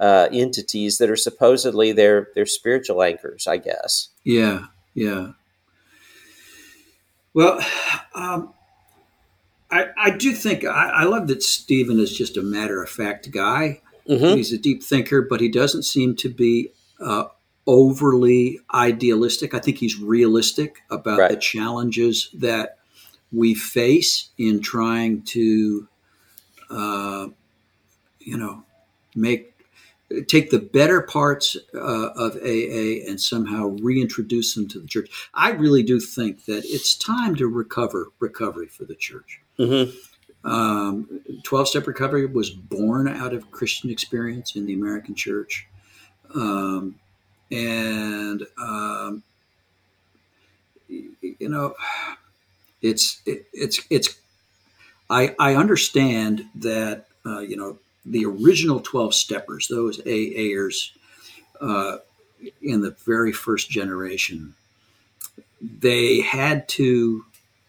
uh, entities that are supposedly their their spiritual anchors, I guess. Yeah, yeah. Well, um, I I do think I, I love that Stephen is just a matter of fact guy. Mm-hmm. He's a deep thinker, but he doesn't seem to be uh, overly idealistic. I think he's realistic about the challenges that we face in trying to, uh, you know, make take the better parts uh, of AA and somehow reintroduce them to the church. I really do think that it's time to recover recovery for the church. Mm-hmm. Um, 12 step recovery was born out of Christian experience in the American church. Um, and, um, you know, it's, it, it's, it's, I, I understand that, uh, you know, the original 12 steppers, those AAers, uh, in the very first generation, they had to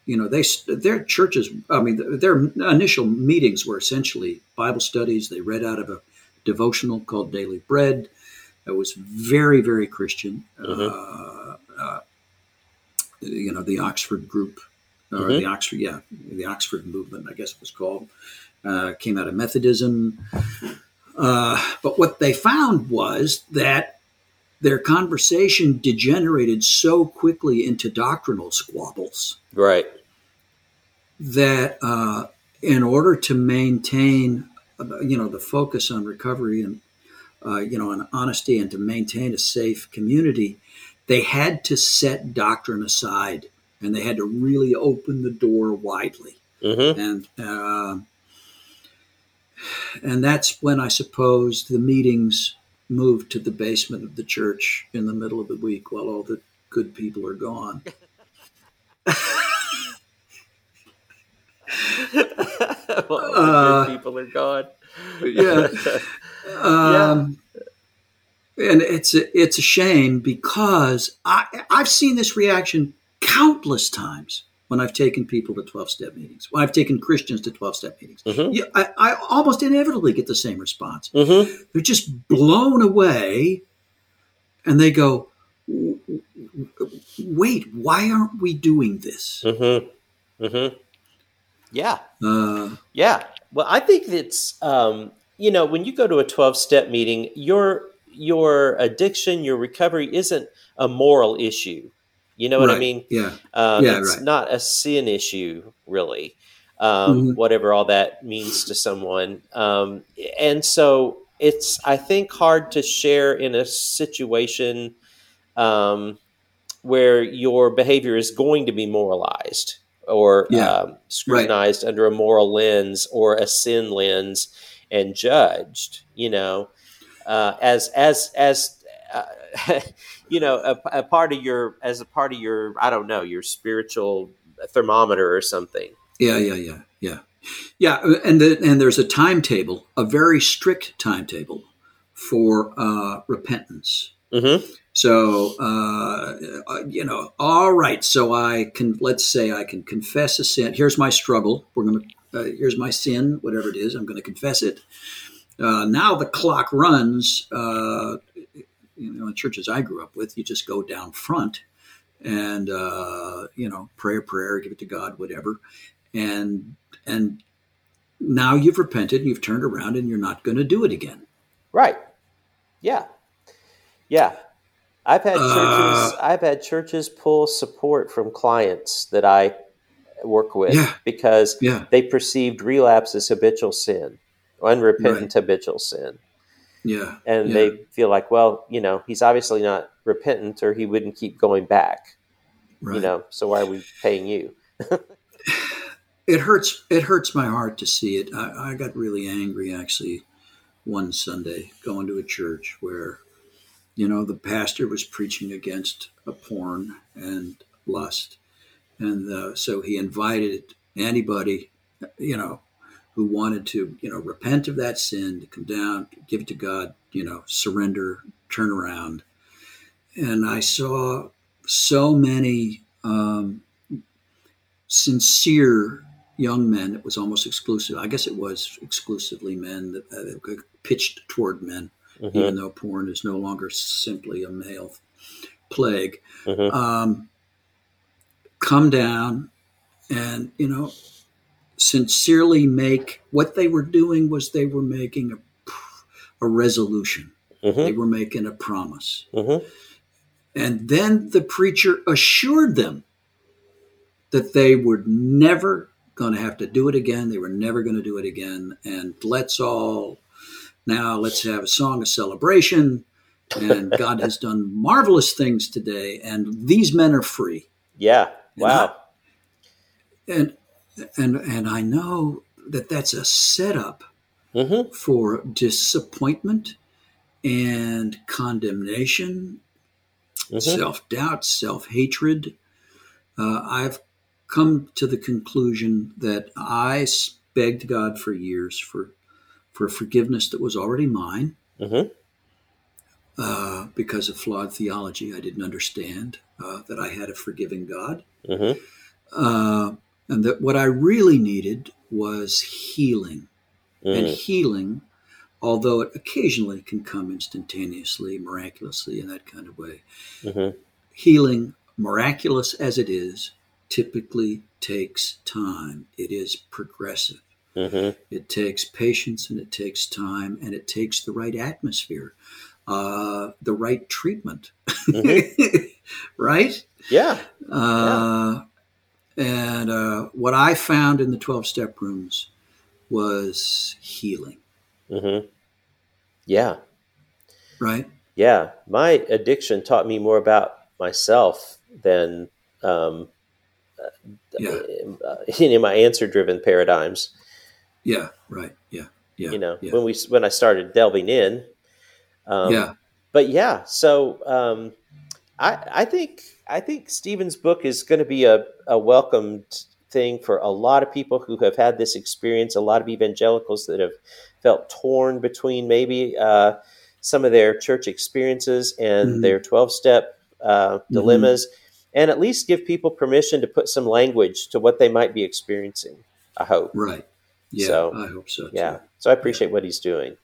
you know they their churches i mean their initial meetings were essentially bible studies. They read out of a devotional called daily bread it was very very christian uh, uh, you know the oxford group or Mhm. the oxford yeah the oxford movement i guess it was called uh, came out of methodism uh, but what they found was that their conversation degenerated so quickly into doctrinal squabbles Right. that uh, in order to maintain, you know, the focus on recovery and, uh, you know, on honesty and to maintain a safe community, they had to set doctrine aside and they had to really open the door widely. Mm-hmm. And uh, and that's when I suppose the meetings moved to the basement of the church in the middle of the week while all the good people are gone. [LAUGHS] [LAUGHS] well, Uh, good people are gone. [LAUGHS] yeah. Um, And it's a, it's a shame because I, I've seen this reaction countless times when I've taken people to 12 step meetings, when I've taken Christians to 12 step meetings. Mhm. Yeah, I, I almost inevitably get the same response. Mm-hmm. They're just blown away and they go, "W- w- wait, why aren't we doing this? Mm-hmm. Mm-hmm. Yeah. Uh, Yeah. Well, I think it's um, you know when you go to a twelve step meeting, your your addiction, your recovery isn't a moral issue. You know what I mean? Yeah. Um, Yeah, it's right. not a sin issue, really. Um, Mhm. Whatever all that means to someone, um, and so it's I think hard to share in a situation um, where your behavior is going to be moralized or Yeah, um, scrutinized under a moral lens or a sin lens and judged. You know, uh, as as as uh, [LAUGHS] you know, a, a part of your as a part of your I don't know your spiritual thermometer or something. Yeah, yeah, yeah, yeah, yeah. And the, and there's a timetable, a very strict timetable for uh, repentance. Mm-hmm. So uh, uh, you know, all right. So I can let's say I can confess a sin. Here's my struggle. We're gonna. Uh, here's my sin, whatever it is. I'm to confess it. Uh, now the clock runs. Uh, you know, in churches I grew up with, you just go down front and uh, you know pray a prayer, give it to God, whatever, and and now you've repented, you've turned around, and you're not going to do it again. Right. Yeah. Yeah. I've had Uh, churches. I've had churches pull support from clients that I work with Yeah. because Yeah, they perceived relapse as habitual sin, unrepentant habitual sin. Yeah. And yeah. they feel like, well, you know, he's obviously not repentant or he wouldn't keep going back. right. You know, so why are we paying you? [SIGHS] it hurts it hurts my heart to see it I, I got really angry actually one sunday going to a church where you know the pastor was preaching against a porn and lust and uh, so he invited anybody you know who wanted to you know repent of that sin to come down give it to god you know surrender turn around and i saw so many um, sincere young men. It was almost exclusive. I guess it was exclusively men that uh, pitched toward men, Mhm. even though porn is no longer simply a male plague. Mhm. Um, come down and you know sincerely make what they were doing was they were making a a resolution. They Mhm. were making a promise. Mhm. And then the preacher assured them that they were never going to have to do it again. They were never going to do it again. And let's all now let's have a song of celebration. And [LAUGHS] God has done marvelous things today. And these men are free. Yeah. Wow. And and and I know that that's a setup hmm for disappointment and condemnation hmm self doubt, self hatred. Uh, I've come to the conclusion that I begged God for years for for forgiveness that was already mine hmm uh, because of flawed theology. I didn't understand uh, that I had a forgiving God, hmm uh, and that what I really needed was healing. And mm healing, although it occasionally can come instantaneously, miraculously, in that kind of way, hmm healing, miraculous as it is, typically takes time. It is progressive. Hmm It takes patience and it takes time and it takes the right atmosphere, uh, the right treatment, [LAUGHS] right? Yeah. Uh, and uh, what I found in the 12 step rooms was healing, hmm Yeah. right? Yeah. My addiction taught me more about myself than um, Yeah. uh, in [LAUGHS] my answer driven paradigms. Yeah, right. Yeah, yeah. you know, yeah. when we when I started delving in. Um, yeah, but yeah, so um, I I think I think Stephen's book is going to be a, a welcomed thing for a lot of people who have had this experience. A lot of evangelicals that have felt torn between maybe uh, some of their church experiences and Mhm. their twelve step uh, dilemmas, and at least give people permission to put some language to what they might be experiencing. I hope. right. Yeah, So, I hope so. Too. Yeah. So I appreciate what he's doing.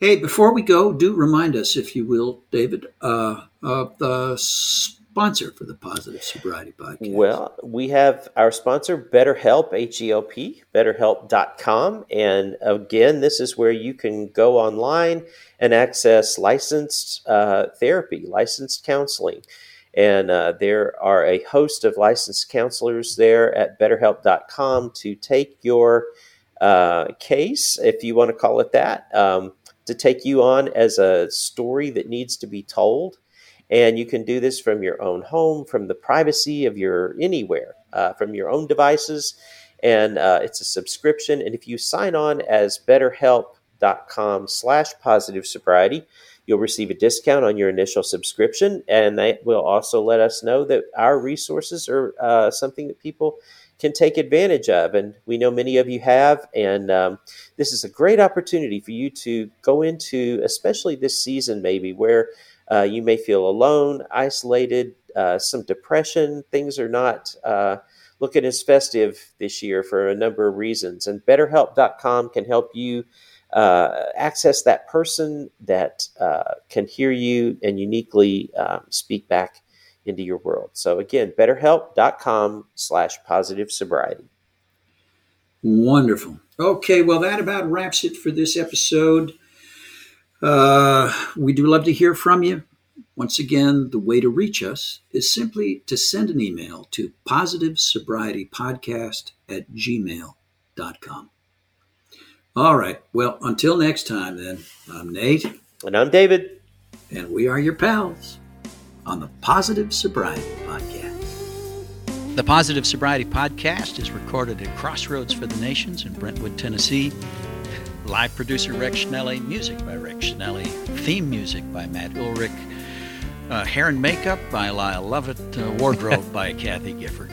Hey, before we go, do remind us, if you will, David, uh, of the sponsor for the Positive Sobriety Podcast. Well, we have our sponsor, BetterHelp, H E L P, betterhelp.com. And again, this is where you can go online and access licensed uh, therapy, licensed counseling. And uh, there are a host of licensed counselors there at betterhelp.com to take your uh, case, if you want to call it that, um, to take you on as a story that needs to be told. And you can do this from your own home, from the privacy of your anywhere, uh, from your own devices. And uh, it's a subscription. And if you sign on as betterhelp.com slash positive sobriety, you'll receive a discount on your initial subscription. And that will also let us know that our resources are uh, something that people can take advantage of. And we know many of you have. And um, this is a great opportunity for you to go into, especially this season, maybe where uh, you may feel alone, isolated, uh, some depression. Things are not uh, looking as festive this year for a number of reasons. And BetterHelp.com can help you uh, access that person that uh, can hear you and uniquely um, speak back into your world. So again, BetterHelp.com slash positive sobriety. Wonderful. Okay, well, that about wraps it for this episode. Uh, we do love to hear from you. Once again, the way to reach us is simply to send an email to positive sobriety podcast at gmail.com. All right. Well, until next time, then, I'm Nate. And I'm David. And we are your pals on the Positive Sobriety Podcast. The Positive Sobriety Podcast is recorded at Crossroads for the Nations in Brentwood, Tennessee. Live producer Rex Schnelly, music by Rex Schnelly, theme music by Matt Ulrich, uh, hair and makeup by Lyle Lovett, uh, wardrobe [LAUGHS] by Kathy Gifford.